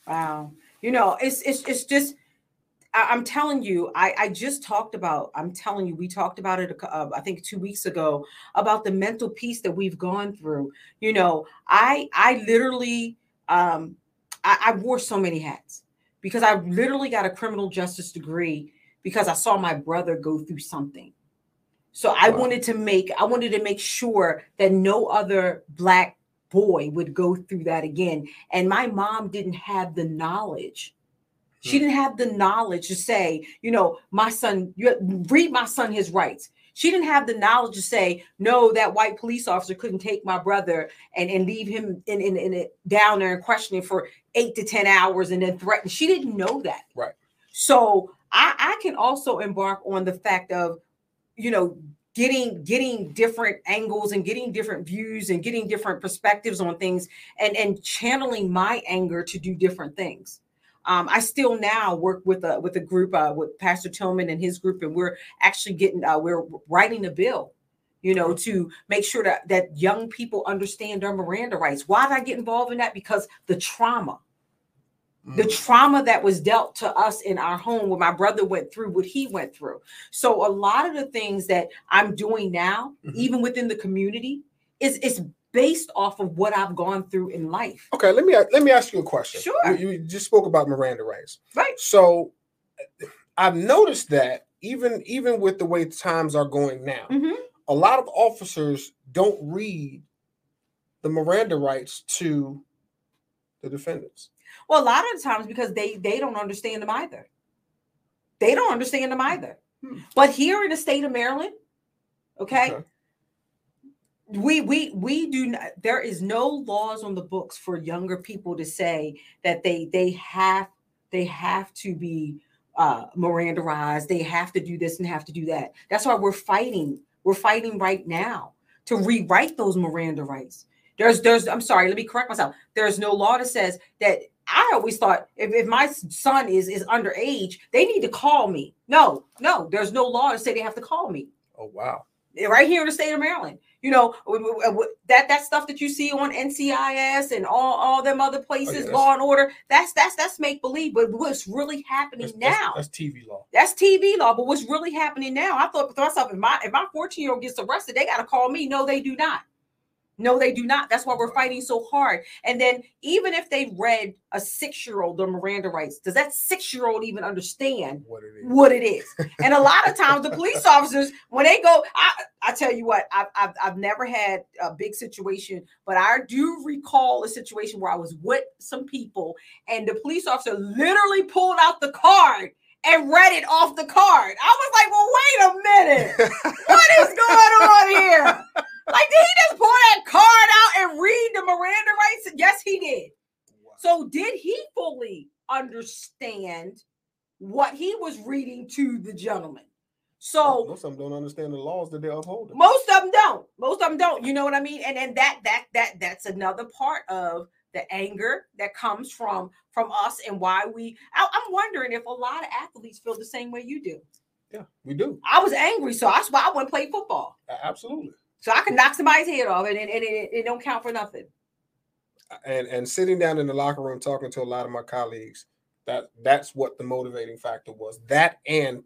Wow. You know, it's it's it's just I, am telling you, I, I just talked about, I'm telling you, we talked about it, uh, I think two weeks ago, about the mental piece that we've gone through. You know, I I literally um I, I wore so many hats because I literally got a criminal justice degree because I saw my brother go through something. So I wow. wanted to make I wanted to make sure that no other black boy would go through that again. And my mom didn't have the knowledge. She didn't have the knowledge to say, you know, my son, you read my son his rights. She didn't have the knowledge to say, no, that white police officer couldn't take my brother and, and leave him in, in, in it down there and question questioning for eight to 10 hours and then threaten. She didn't know that. Right. So I, I can also embark on the fact of, you know, getting getting different angles and getting different views and getting different perspectives on things and and channeling my anger to do different things um, I still now work with a with a group uh, with Pastor Tillman and his group, and we're actually getting uh, we're writing a bill, you know, to make sure that that young people understand their Miranda rights. Why did I get involved in that? Because the trauma, the mm. trauma that was dealt to us in our home when my brother went through what he went through. So a lot of the things that I'm doing now, mm-hmm. even within the community, is is based off of what I've gone through in life. Okay, let me let me ask you a question. Sure. You, you just spoke about Miranda rights, right? So I've noticed that even even with the way times are going now, mm-hmm. a lot of officers don't read the Miranda rights to the defendants. Well, a lot of the times because they they don't understand them either. They don't understand them either. Hmm. But here in the state of Maryland, okay, okay, we we we do not there is no laws on the books for younger people to say that they they have they have to be uh Mirandized they have to do this and have to do that. That's why we're fighting we're fighting right now to rewrite those miranda rights. There's there's i'm sorry let me correct myself. There's no law that says that i always thought if, if my son is is underage they need to call me. No no there's no law to say they have to call me. Oh wow. Right here in the state of maryland you know that that stuff that you see on NCIS and all all them other places, oh, yeah, Law and Order. That's that's that's make believe. But what's really happening that's, now? That's, that's, TV law. That's TV law. But what's really happening now? I thought to myself, if my if my fourteen year old gets arrested, they got to call me. No, they do not. No, they do not. That's why we're fighting so hard. And then, even if they read a six year old the Miranda rights, does that six year old even understand what it is? What it is? and a lot of times, the police officers, when they go, I, I tell you what, I've, I've, I've never had a big situation, but I do recall a situation where I was with some people, and the police officer literally pulled out the card and read it off the card. I was like, well, wait a minute. what is going on here? Like, did he just pull that card out and read the Miranda rights? Yes, he did. So did he fully understand what he was reading to the gentleman? So most of them don't understand the laws that they're upholding. Most of them don't. Most of them don't. You know what I mean? And and that that that that's another part of the anger that comes from from us and why we. I, am wondering if a lot of athletes feel the same way you do. Yeah, we do. I was angry, so that's why I wouldn't play football. Absolutely. So I can knock somebody's head off, and, and, and it, it don't count for nothing. And and sitting down in the locker room talking to a lot of my colleagues, that that's what the motivating factor was. That and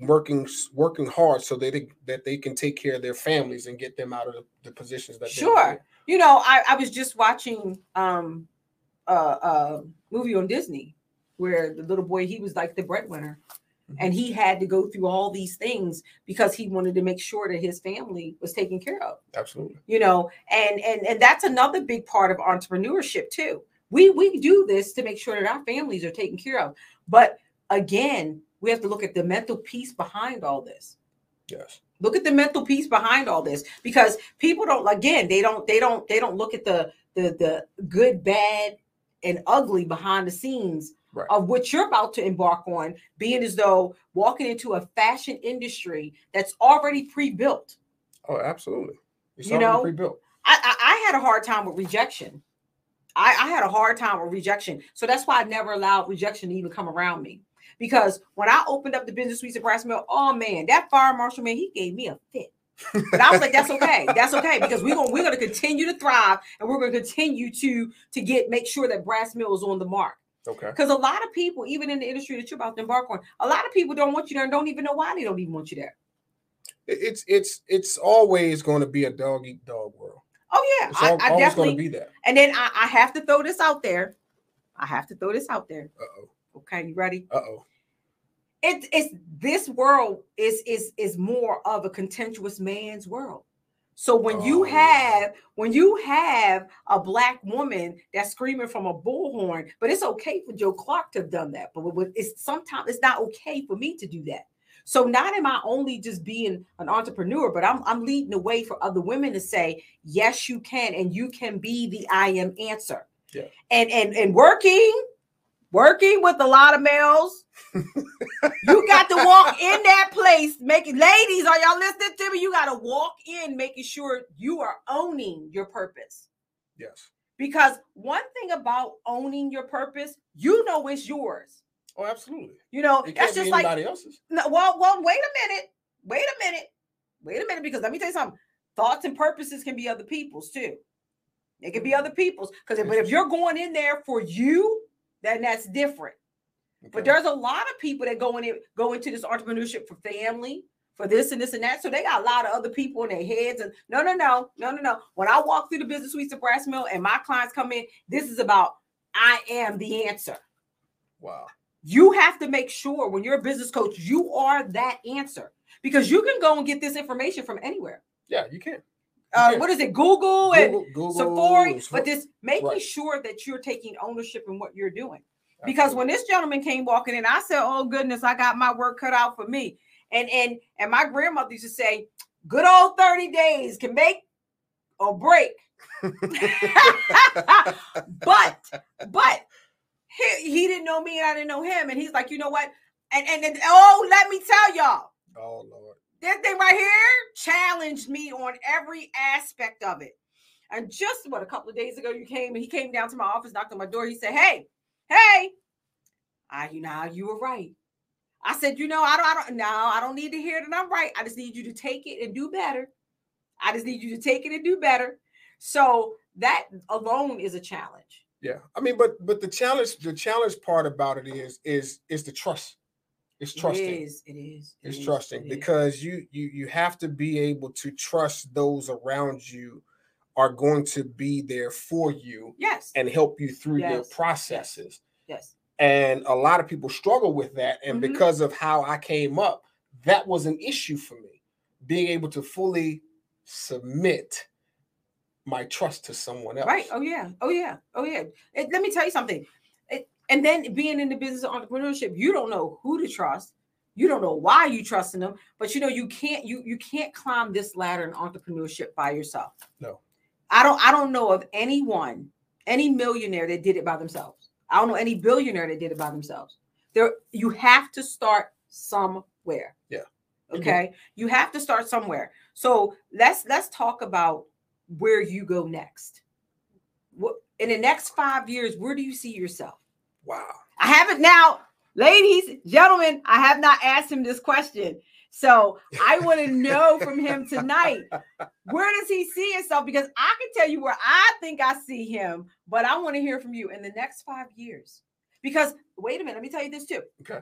working working hard so that they that they can take care of their families and get them out of the, the positions that sure you know I, I was just watching um a, a movie on disney where the little boy he was like the breadwinner. Mm-hmm. and he had to go through all these things because he wanted to make sure that his family was taken care of absolutely you know and and and that's another big part of entrepreneurship too we we do this to make sure that our families are taken care of but again we have to look at the mental piece behind all this. Yes. Look at the mental piece behind all this because people don't again, they don't they don't they don't look at the the the good, bad and ugly behind the scenes right. of what you're about to embark on, being as though walking into a fashion industry that's already pre-built. Oh, absolutely. It's you know, pre-built. I, I, I had a hard time with rejection. I, I had a hard time with rejection. So that's why I never allowed rejection to even come around me. Because when I opened up the business suites at Brass Mill, oh man, that fire marshal man, he gave me a fit. But I was like, that's okay. That's okay because we're gonna we're gonna continue to thrive and we're gonna continue to to get make sure that Brass Mill is on the mark. Okay. Because a lot of people, even in the industry that you're about to embark on, a lot of people don't want you there and don't even know why they don't even want you there. It's it's it's always going to be a dog eat dog world. Oh yeah, all, I, I definitely be that. And then I, I have to throw this out there. I have to throw this out there. Uh oh. Okay, you ready? Uh oh it, it's this world is is is more of a contentious man's world. So when oh. you have when you have a black woman that's screaming from a bullhorn, but it's okay for Joe Clark to have done that, but it's sometimes it's not okay for me to do that. So not am I only just being an entrepreneur, but I'm I'm leading the way for other women to say yes, you can, and you can be the I am answer. Yeah. And and and working working with a lot of males. you got to walk in that place, making ladies, are y'all listening to me? You got to walk in making sure you are owning your purpose. Yes. Because one thing about owning your purpose, you know it's yours. Oh, absolutely. You know, that's just like anybody else's. No, well, well, wait a minute. Wait a minute. Wait a minute, because let me tell you something. Thoughts and purposes can be other people's too. It can be mm-hmm. other people's. Because but if you're going in there for you, then that's different. Okay. But there's a lot of people that go in go into this entrepreneurship for family, for this and this and that. So they got a lot of other people in their heads. And no, no, no, no, no, no. When I walk through the business suites of Brass Mill and my clients come in, this is about I am the answer. Wow. You have to make sure when you're a business coach, you are that answer because you can go and get this information from anywhere. Yeah, you can. Uh, what is it? Google, Google and Google, Sephora, but this making right. sure that you're taking ownership in what you're doing. Because when this gentleman came walking in, I said, "Oh goodness, I got my work cut out for me." And and and my grandmother used to say, "Good old thirty days can make or break." but but he, he didn't know me and I didn't know him, and he's like, you know what? And and, and oh, let me tell y'all. Oh Lord this thing right here challenged me on every aspect of it. And just what a couple of days ago, you came and he came down to my office, knocked on my door. He said, Hey, hey, I you know you were right. I said, you know, I don't, I don't, no, I don't need to hear that I'm right. I just need you to take it and do better. I just need you to take it and do better. So that alone is a challenge. Yeah. I mean, but but the challenge, the challenge part about it is is is the trust. It's trusting. It is. It is. It it's is, trusting it because is. you you you have to be able to trust those around you are going to be there for you. Yes. And help you through yes. their processes. Yes. And a lot of people struggle with that. And mm-hmm. because of how I came up, that was an issue for me. Being able to fully submit my trust to someone else. Right. Oh yeah. Oh yeah. Oh yeah. It, let me tell you something. And then being in the business of entrepreneurship, you don't know who to trust. You don't know why you trusting them, but you know you can't you you can't climb this ladder in entrepreneurship by yourself. No. I don't I don't know of anyone any millionaire that did it by themselves. I don't know any billionaire that did it by themselves. There, you have to start somewhere. Yeah. Okay. You have to start somewhere. So let's let's talk about where you go next. What in the next five years, where do you see yourself? Wow. I haven't now, ladies, gentlemen, I have not asked him this question. So I want to know from him tonight where does he see himself? Because I can tell you where I think I see him, but I want to hear from you in the next five years. Because wait a minute, let me tell you this too. Okay.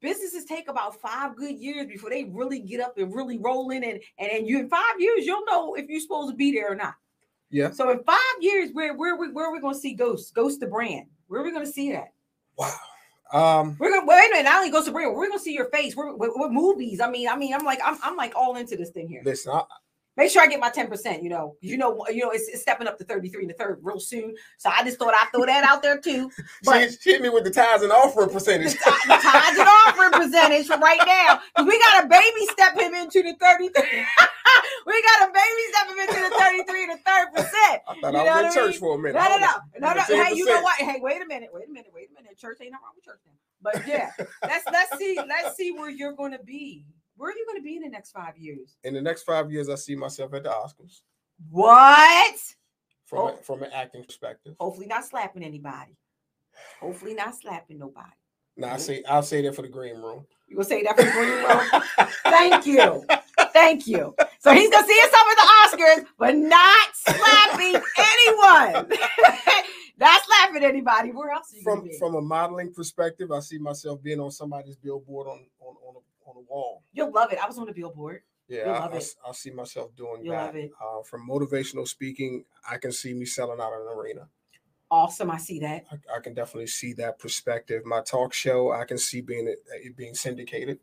Businesses take about five good years before they really get up and really roll in, and and, and you in five years you'll know if you're supposed to be there or not. Yeah. So in five years, where where we where are we going to see Ghost? Ghost the brand. Where are we going to see that? Wow. Um, We're gonna wait a minute. Not only Ghost the brand, we're gonna see your face. We're, what, what movies? I mean, I mean, I'm like, I'm, I'm like all into this thing here. listen, I, Make sure I get my 10%, you know. You know, you know, it's, it's stepping up to 33 and the third real soon. So I just thought I'd throw that out there too. But she, hit me with the tithes and offering percentage. the tithes and offering percentage right now. we got a baby step him into the 33. we got a baby step him into the 33 and the third percent. I thought You I was in I church mean? for a minute. No, no, no, no, no. Hey, you know what? Hey, wait a minute, wait a minute, wait a minute. Church ain't nothing wrong with church now. But yeah, let's let's see, let's see where you're gonna be. Where are you gonna be in the next five years? In the next five years, I see myself at the Oscars What? from Oh. a, from an acting perspective. Hopefully not slapping anybody. Hopefully not slapping nobody. Now I say I'll say that for the green room. You gonna say that for the green room? Thank you. Thank you. So he's gonna see himself at the Oscars, but not slapping anyone. not slapping anybody. Where else are you from gonna be? from a modeling perspective, I see myself being on somebody's billboard on on on a, on a wall. You'll love it. I was on the billboard. Yeah, I, love I it. s- I see myself doing You'll that. love it. Uh, from motivational speaking, I can see me selling out an arena. Awesome. I see that. I, I can definitely see that perspective. My talk show, I can see being it, being syndicated.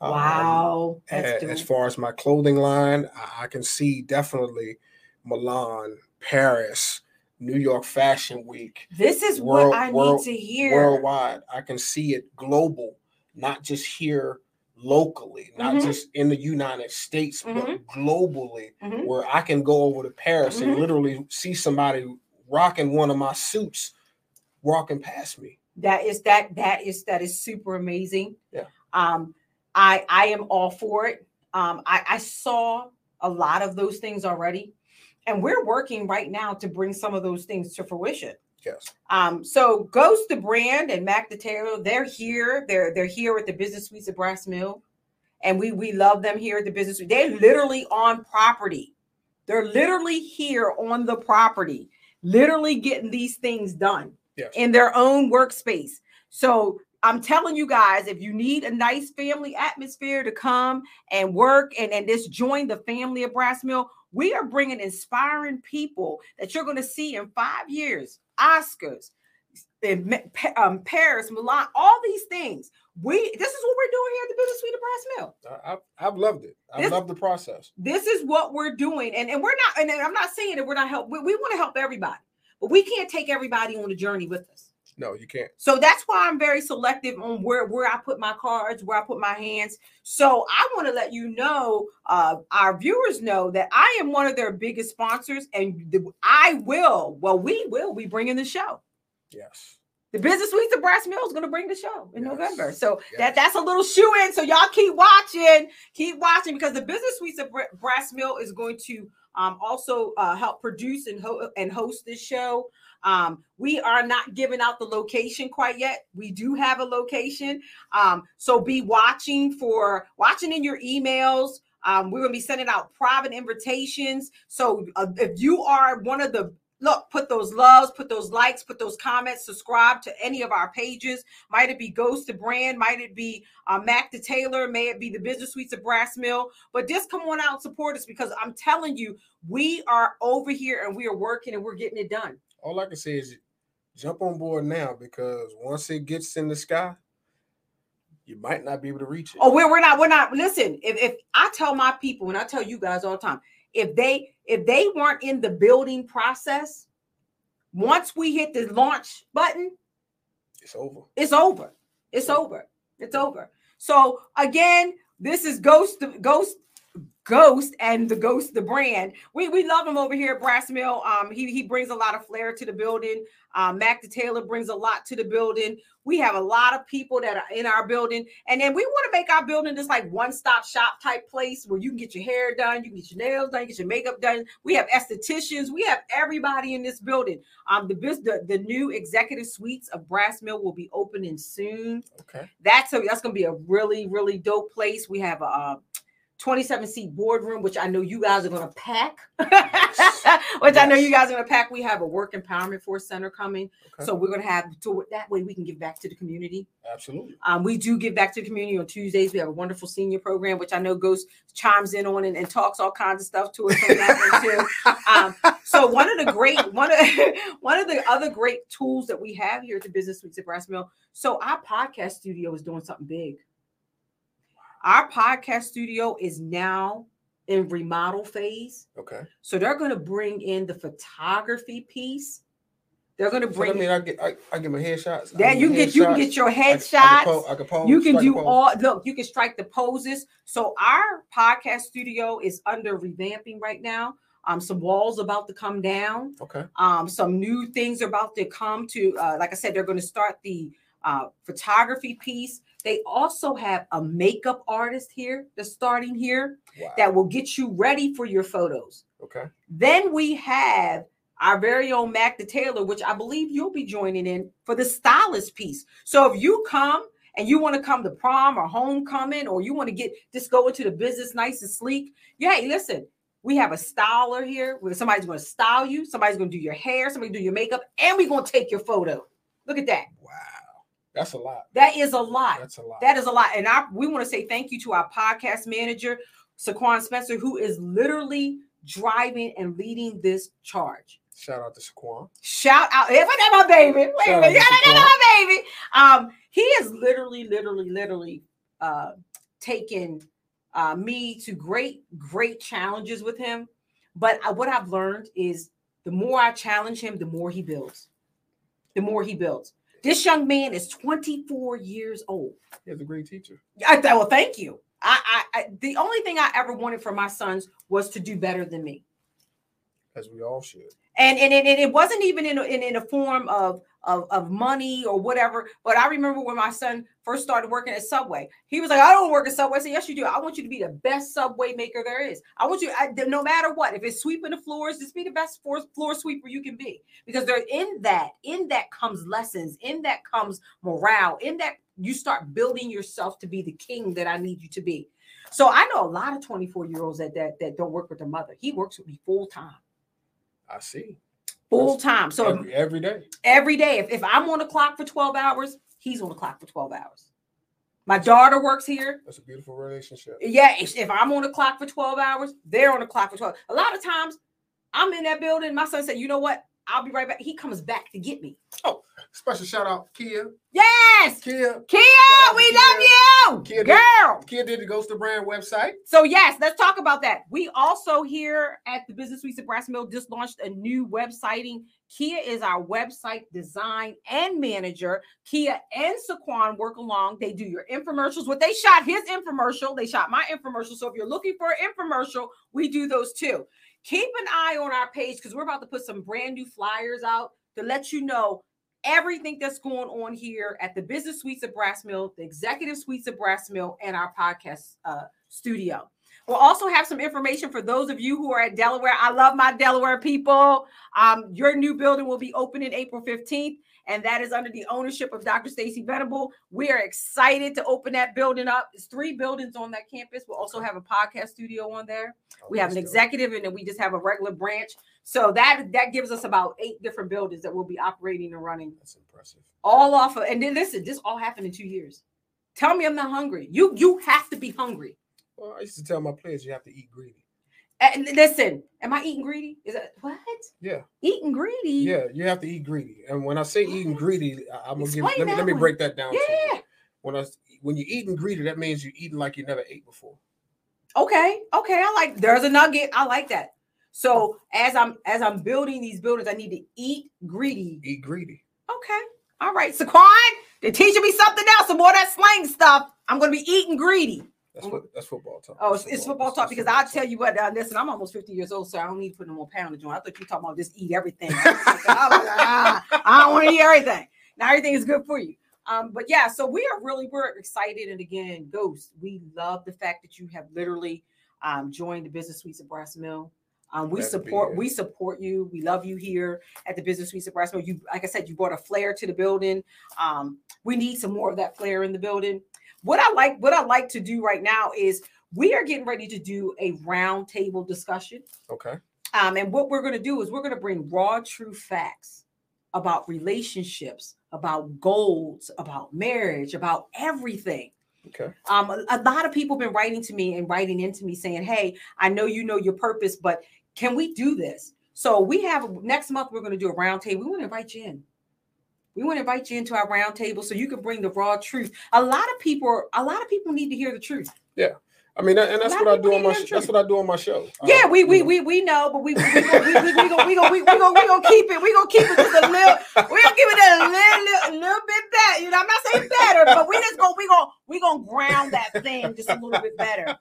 Um, Wow. a- That's as far as my clothing line, I, I can see definitely Milan, Paris, New York Fashion Week, This is world- what I world- need to hear. worldwide. I can see it global, not just here locally, not Mhm. just in the United States, but globally, Mhm. where I can go over to Paris and literally see somebody rocking one of my suits walking past me. that is that that is that is super amazing Yeah. um i i am all for it um i i saw a lot of those things already and we're working right now to bring some of those things to fruition Yes. um so ghost the brand and mac the taylor they're here they're they're here at the business suites at brass mill and we we love them here at the business Suite. they're literally on property they're literally here on the property literally getting these things done Yes. in their own workspace. So I'm telling you guys, if you need a nice family atmosphere to come and work and, and just join the family of Brass Mill, we are bringing inspiring people that you're going to see in five years, Oscars, in um, Paris, Milan, all these things. We this is what we're doing here at the Business Suite of Brass Mill. I, I've, I've loved it. I This- love the process. This is what we're doing, and, and we're not. And I'm not saying that we're not help. We, we want to help everybody, but we can't take everybody on the journey with us. No, you can't. So that's why I'm very selective on where where I put my cards, where I put my hands. So I want to let you know, uh, our viewers know that I am one of their biggest sponsors, and the, I will. Well, we will be bringing the show. Yes. The Business Suites of Brass Mill is going to bring the show in Yes. November. So Yes. that that's a little shoe in. So y'all keep watching, keep watching because the Business Suites of Bra- Brass Mill is going to um, also uh, help produce and, ho- and host this show. Um, we are not giving out the location quite yet. We do have a location. Um, so be watching for watching in your emails. Um, we're going to be sending out private invitations. So uh, if you are one of the look, put those loves, put those likes, put those comments, subscribe to any of our pages. Might it be Ghost to Brand, might it be uh, Mac to Taylor, may it be the Business Suites of Brass Mill. But just come on out and support us because I'm telling you, we are over here and we are working and we're getting it done. All I can say is jump on board now because once it gets in the sky, you might not be able to reach it. Oh, we're, we're not, we're not. Listen, if, if I tell my people, and I tell you guys all the time, if they if they weren't in the building process, once we hit the launch button, It's over. it's over. It's over. It's over. So again, this is Ghost Ghost Ghost and the Ghost, the brand. We we love him over here at Brass Mill. Um, he he brings a lot of flair to the building. Um, Mac the Taylor brings a lot to the building. We have a lot of people that are in our building, and then we want to make our building just like one stop shop type place where you can get your hair done, you can get your nails done, get your makeup done. We have estheticians, we have everybody in this building. Um, the the, the new executive suites of Brass Mill will be opening soon. Okay, that's a that's gonna be a really really dope place. We have a. Uh, 27 seat boardroom, which I know you guys are going to pack, which yes. I know you guys are going to pack. We have a work empowerment force center coming. Okay. So we're going to have to that way we can give back to the community. Absolutely. Um, we do give back to the community on Tuesdays. We have a wonderful senior program, which I know goes chimes in on and, and talks all kinds of stuff to us on that too. Um, so one of the great one of one of the other great tools that we have here at the Business Suites at Brass Mill. So our podcast studio is doing something big. Our podcast studio is now in remodel phase. Okay. So they're going to bring in the photography piece. They're going to bring. So I mean, I get I, I get my headshots. Yeah, you can get you can get your headshots. I, I, can, I can pose, you can do all. Look, you can strike the poses. So our podcast studio is under revamping right now. Um, some walls about to come down. Okay. Um, some new things are about to come to. Uh, like I said, they're going to start the uh, photography piece. They also have a makeup artist here that's starting here wow. that will get you ready for your photos. Okay. Then we have our very own Mac the Taylor, which I believe you'll be joining in for the stylist piece. So if you come and you want to come to prom or homecoming, or you want to get just go into the business nice and sleek, yeah, hey, listen, we have a styler here where somebody's going to style you, somebody's going to do your hair, somebody do your makeup, and we're going to take your photo. Look at that. That's a lot. That is a lot. That's a lot. That is a lot. And I we want to say thank you to our podcast manager, Saquon Spencer, who is literally driving and leading this charge. Shout out to Saquon. Shout out. Hey, that my baby. Wait a minute. Yeah, my baby. Um, he is literally, literally, literally uh taken uh me to great, great challenges with him. But uh, what I've learned is the more I challenge him, the more he builds. The more he builds. This young man is 24 years old. He's a great teacher. I well, thank you. I, I, I the only thing I ever wanted for my sons was to do better than me. As we all should. And and, and it wasn't even in a, in, in a form of of, of money or whatever. But I remember when my son first started working at Subway, he was like, I don't work at Subway. I said, Yes, you do. I want you to be the best Subway maker there is. I want you, I, no matter what, if it's sweeping the floors, just be the best floor, floor sweeper you can be. Because there in that, in that comes lessons, in that comes morale, in that you start building yourself to be the king that I need you to be. So I know a lot of 24 year olds that, that that don't work with their mother. He works with me full time. I see full time. So every, every day. Every day. If, if I'm on the clock for 12 hours, he's on the clock for 12 hours. My daughter works here. That's a beautiful relationship. Yeah. If, if I'm on the clock for 12 hours, they're on the clock for 12. A lot of times I'm in that building. My son said, you know what? I'll be right back. He comes back to get me. Oh, special shout out, Kia. Yes, Kia. Kia, we Kia. love you, Kia girl. Did, Kia did the Ghost of Brand website. So yes, let's talk about that. We also here at the Business Suites of Brass Mill just launched a new websiting. Kia is our website design and manager. Kia and Saquon work along. They do your infomercials. What they shot his infomercial, they shot my infomercial. So if you're looking for an infomercial, we do those too keep an eye on our page because we're about to put some brand new flyers out to let you know everything that's going on here at the business suites of Brass Mill, the executive suites of Brass Mill, and our podcast uh, studio. We'll also have some information for those of you who are at Delaware. I love my Delaware people. Um, your new building will be open in April 15th and that is under the ownership of Dr. Stacy Venable. We are excited to open that building up. It's three buildings on that campus. We'll also have a podcast studio on there. Oh, we have an executive, and then we just have a regular branch. So that that gives us about eight different buildings that we'll be operating and running. That's impressive. All off of, and then listen, this all happened in two years. Tell me I'm not hungry. You you have to be hungry. Well, I used to tell my players you have to eat greedy. And listen, am I eating greedy? Is that what? Yeah. Eating greedy. Yeah, you have to eat greedy. And when I say eating greedy, I'm gonna give let me let me break that down. Yeah. When I when you're eating greedy, that means you're eating like you never ate before. Okay. Okay. I like there's a nugget. I like that. So as I'm as I'm building these buildings, I need to eat greedy. Eat greedy. Okay. All right. Saquon, they're teaching me something else, some more that slang stuff. I'm gonna be eating greedy. That's, what, that's football talk. Oh, it's, it's football talk because I'll tell you what. Uh, listen, I'm almost 50 years old, so I don't need to put no more poundage on. I thought you were talking about just eat everything. I, like, ah, I don't want to eat everything. Now everything is good for you. Um, but yeah, so we are really we're excited. And again, Ghost, we love the fact that you have literally um, joined the Business Suites of Brass Mill. Um, we Glad support we support you. We love you here at the Business Suites of Brass Mill. You, like I said, you brought a flair to the building. Um, we need some more of that flair in the building. What I like, what I like to do right now is we are getting ready to do a round table discussion. Okay. Um, and what we're going to do is we're going to bring raw, true facts about relationships, about goals, about marriage, about everything. Okay. Um, a, a lot of people have been writing to me and writing into me saying, "Hey, I know you know your purpose, but can we do this?" So we have next month we're going to do a round table. We want to invite you in. We want to invite you into our round table so you can bring the raw truth. A lot of people, a lot of people need to hear the truth. Yeah. I mean, and that's what I do on my need sh- to that's what I do on my show. Yeah, Uh, we we know, we we know, but we we we gonna we gonna we keep it. We gonna keep it just a little. We gonna give it a little little, little bit better. You know, I'm not saying better, but we just gonna we gonna we gonna ground that thing just a little bit better.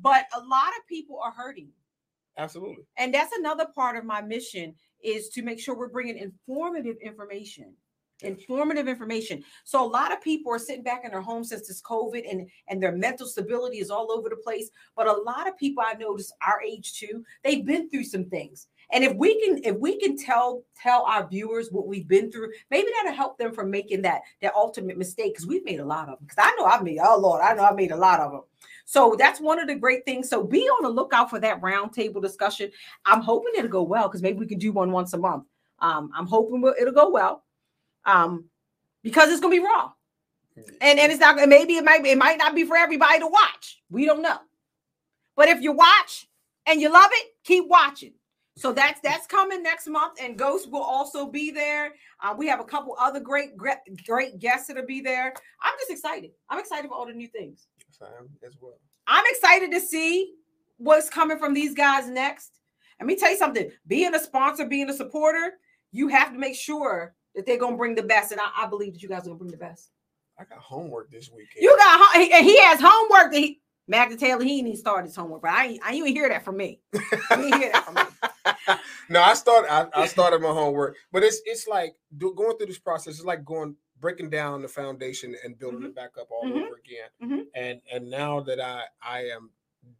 But a lot of people are hurting, absolutely. and that's another part of my mission is to make sure we're bringing informative information informative information. So a lot of people are sitting back in their homes since this covid and and their mental stability is all over the place but a lot of people i notice our age too they've been through some things. And if we can if we can tell tell our viewers what we've been through maybe that'll help them from making that that ultimate mistake because we've made a lot of them because i know i've made oh lord i know i've made a lot of them so that's one of the great things. So be on the lookout for that roundtable discussion. I'm hoping it'll go well because maybe we can do one once a month. Um, i'm hoping it'll go well um, because it's gonna be raw. And and it's not maybe it might be it might not be for everybody to watch. We don't know. But if you watch and you love it keep watching. So that's that's coming next month and ghost will also be there. Uh, we have a couple other great great great guests that'll be there. I'm just excited. I'm excited for all the new things. Yes, I am as well. i'm excited to see what's coming from these guys next. Let me tell you something. Being a sponsor being a supporter you have to make sure that they're gonna bring the best and i, I believe that you guys are gonna bring the best I got homework this weekend. you got and he has homework that he Magda Taylor, he ain't even started his homework, but I I ain't even hear that from me. You ain't hear that from me. no, I started. I, I started my homework, but it's it's like do, going through this process. It's like going breaking down the foundation and building it back up all Mhm. over again. Mhm. And and now that I I am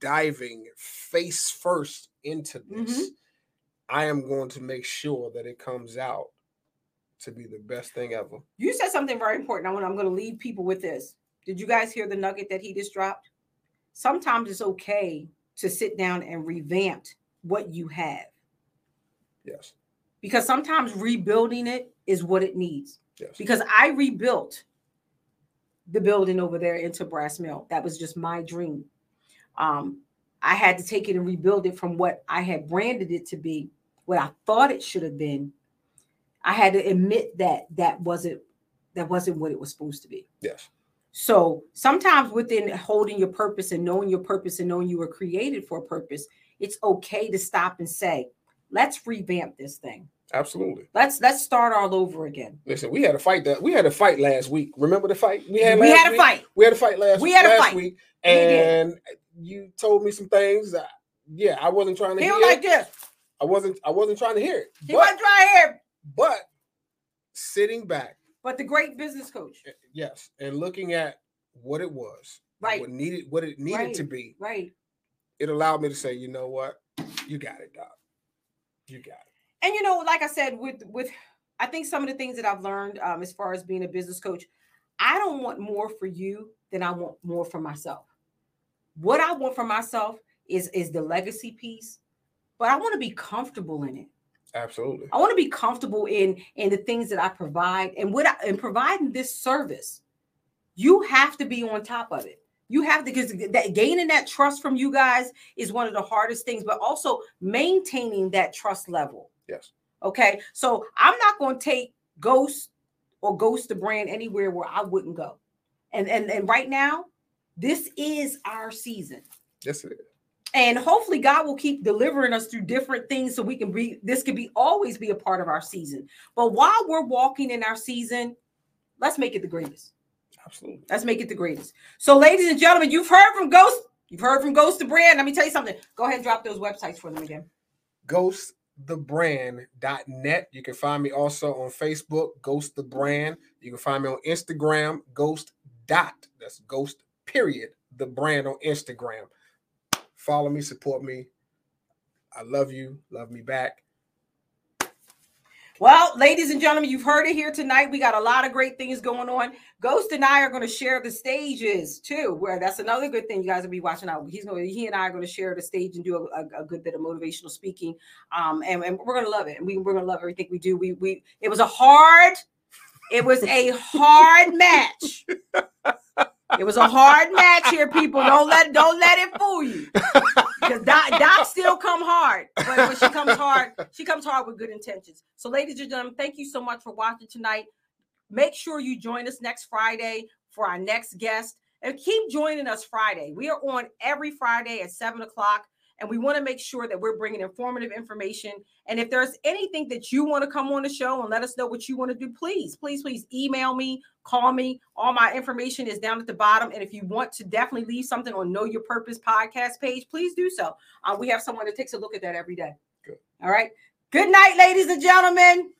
diving face first into this, Mhm. I am going to make sure that it comes out to be the best thing ever. You said something very important. I want, I'm going to leave people with this. Did you guys hear the nugget that he just dropped? Sometimes it's okay to sit down and revamp what you have Yes. because sometimes rebuilding it is what it needs. Yes. Because I rebuilt the building over there into Brass Mill. That was just my dream. Um, I had to take it and rebuild it from what I had branded it to be, what I thought it should have been. I had to admit that that wasn't that wasn't what it was supposed to be. Yes. So sometimes within holding your purpose and knowing your purpose and knowing you were created for a purpose, it's okay to stop and say, let's revamp this thing. Absolutely. Let's let's start all over again. Listen, we had a fight that we had a fight last week. Remember the fight we had? we had a week? fight. We had a fight last. We had a last fight. week, We and you told me some things. That, yeah, I wasn't trying to He hear. was like this. I wasn't. I wasn't trying to hear it. He wasn't trying to here. But sitting back, But the great business coach. eh, yes, and looking at what it was, Right. what needed, what it needed to be, Right. it allowed me to say, you know what, you got it, doc. You got it. and you know like i said with with i think some of the things that i've learned um, as far as being a business coach i don't want more for you than i want more for myself what i want for myself is is the legacy piece but i want to be comfortable in it Absolutely. i want to be comfortable in in the things that i provide and what I, in providing this service you have to be on top of it you have to because that gaining that trust from you guys is one of the hardest things but also maintaining that trust level Yes. Okay. So I'm not going to take Ghost or Ghost the brand anywhere where I wouldn't go. And and and right now, this is our season. Yes, it is. And hopefully God will keep delivering us through different things so we can be this could be always be a part of our season. But while we're walking in our season, let's make it the greatest. Absolutely. Let's make it the greatest. So, ladies and gentlemen, you've heard from Ghost. You've heard from Ghost the Brand. Let me tell you something. Go ahead and drop those websites for them again. ghost ghostthebrand.net. You can find me also on Facebook, Ghost the Brand. You can find me on Instagram, Ghost dot. That's Ghost period. The brand on Instagram. Follow me, support me. I love you. Love me back. Well, ladies and gentlemen, you've heard it here tonight. We got a lot of great things going on. Ghost and I are going to share the stages too, where that's another good thing you guys will be watching out. He's going to, he and I are going to share the stage and do a, a, a good bit of motivational speaking. Um, and, and we're going to love it. And we, we're going to love everything we do. We, we, it was a hard, it was a hard match. It was a hard match here, people. Don't let don't let it fool you. Because Doc, Doc still come hard, but when she comes hard, she comes hard with good intentions. So, ladies and gentlemen, thank you so much for watching tonight. Make sure you join us next Friday for our next guest, and keep joining us Friday. We are on every Friday at seven o'clock and we want to make sure that we're bringing informative information. And if there's anything that you want to come on the show and let us know what you want to do, please, please, please email me, call me. All my information is down at the bottom. And if you want to definitely leave something on Know Your Purpose podcast page, please do so. Uh, we have someone that takes a look at that every day. Good. All right. Good night, ladies and gentlemen.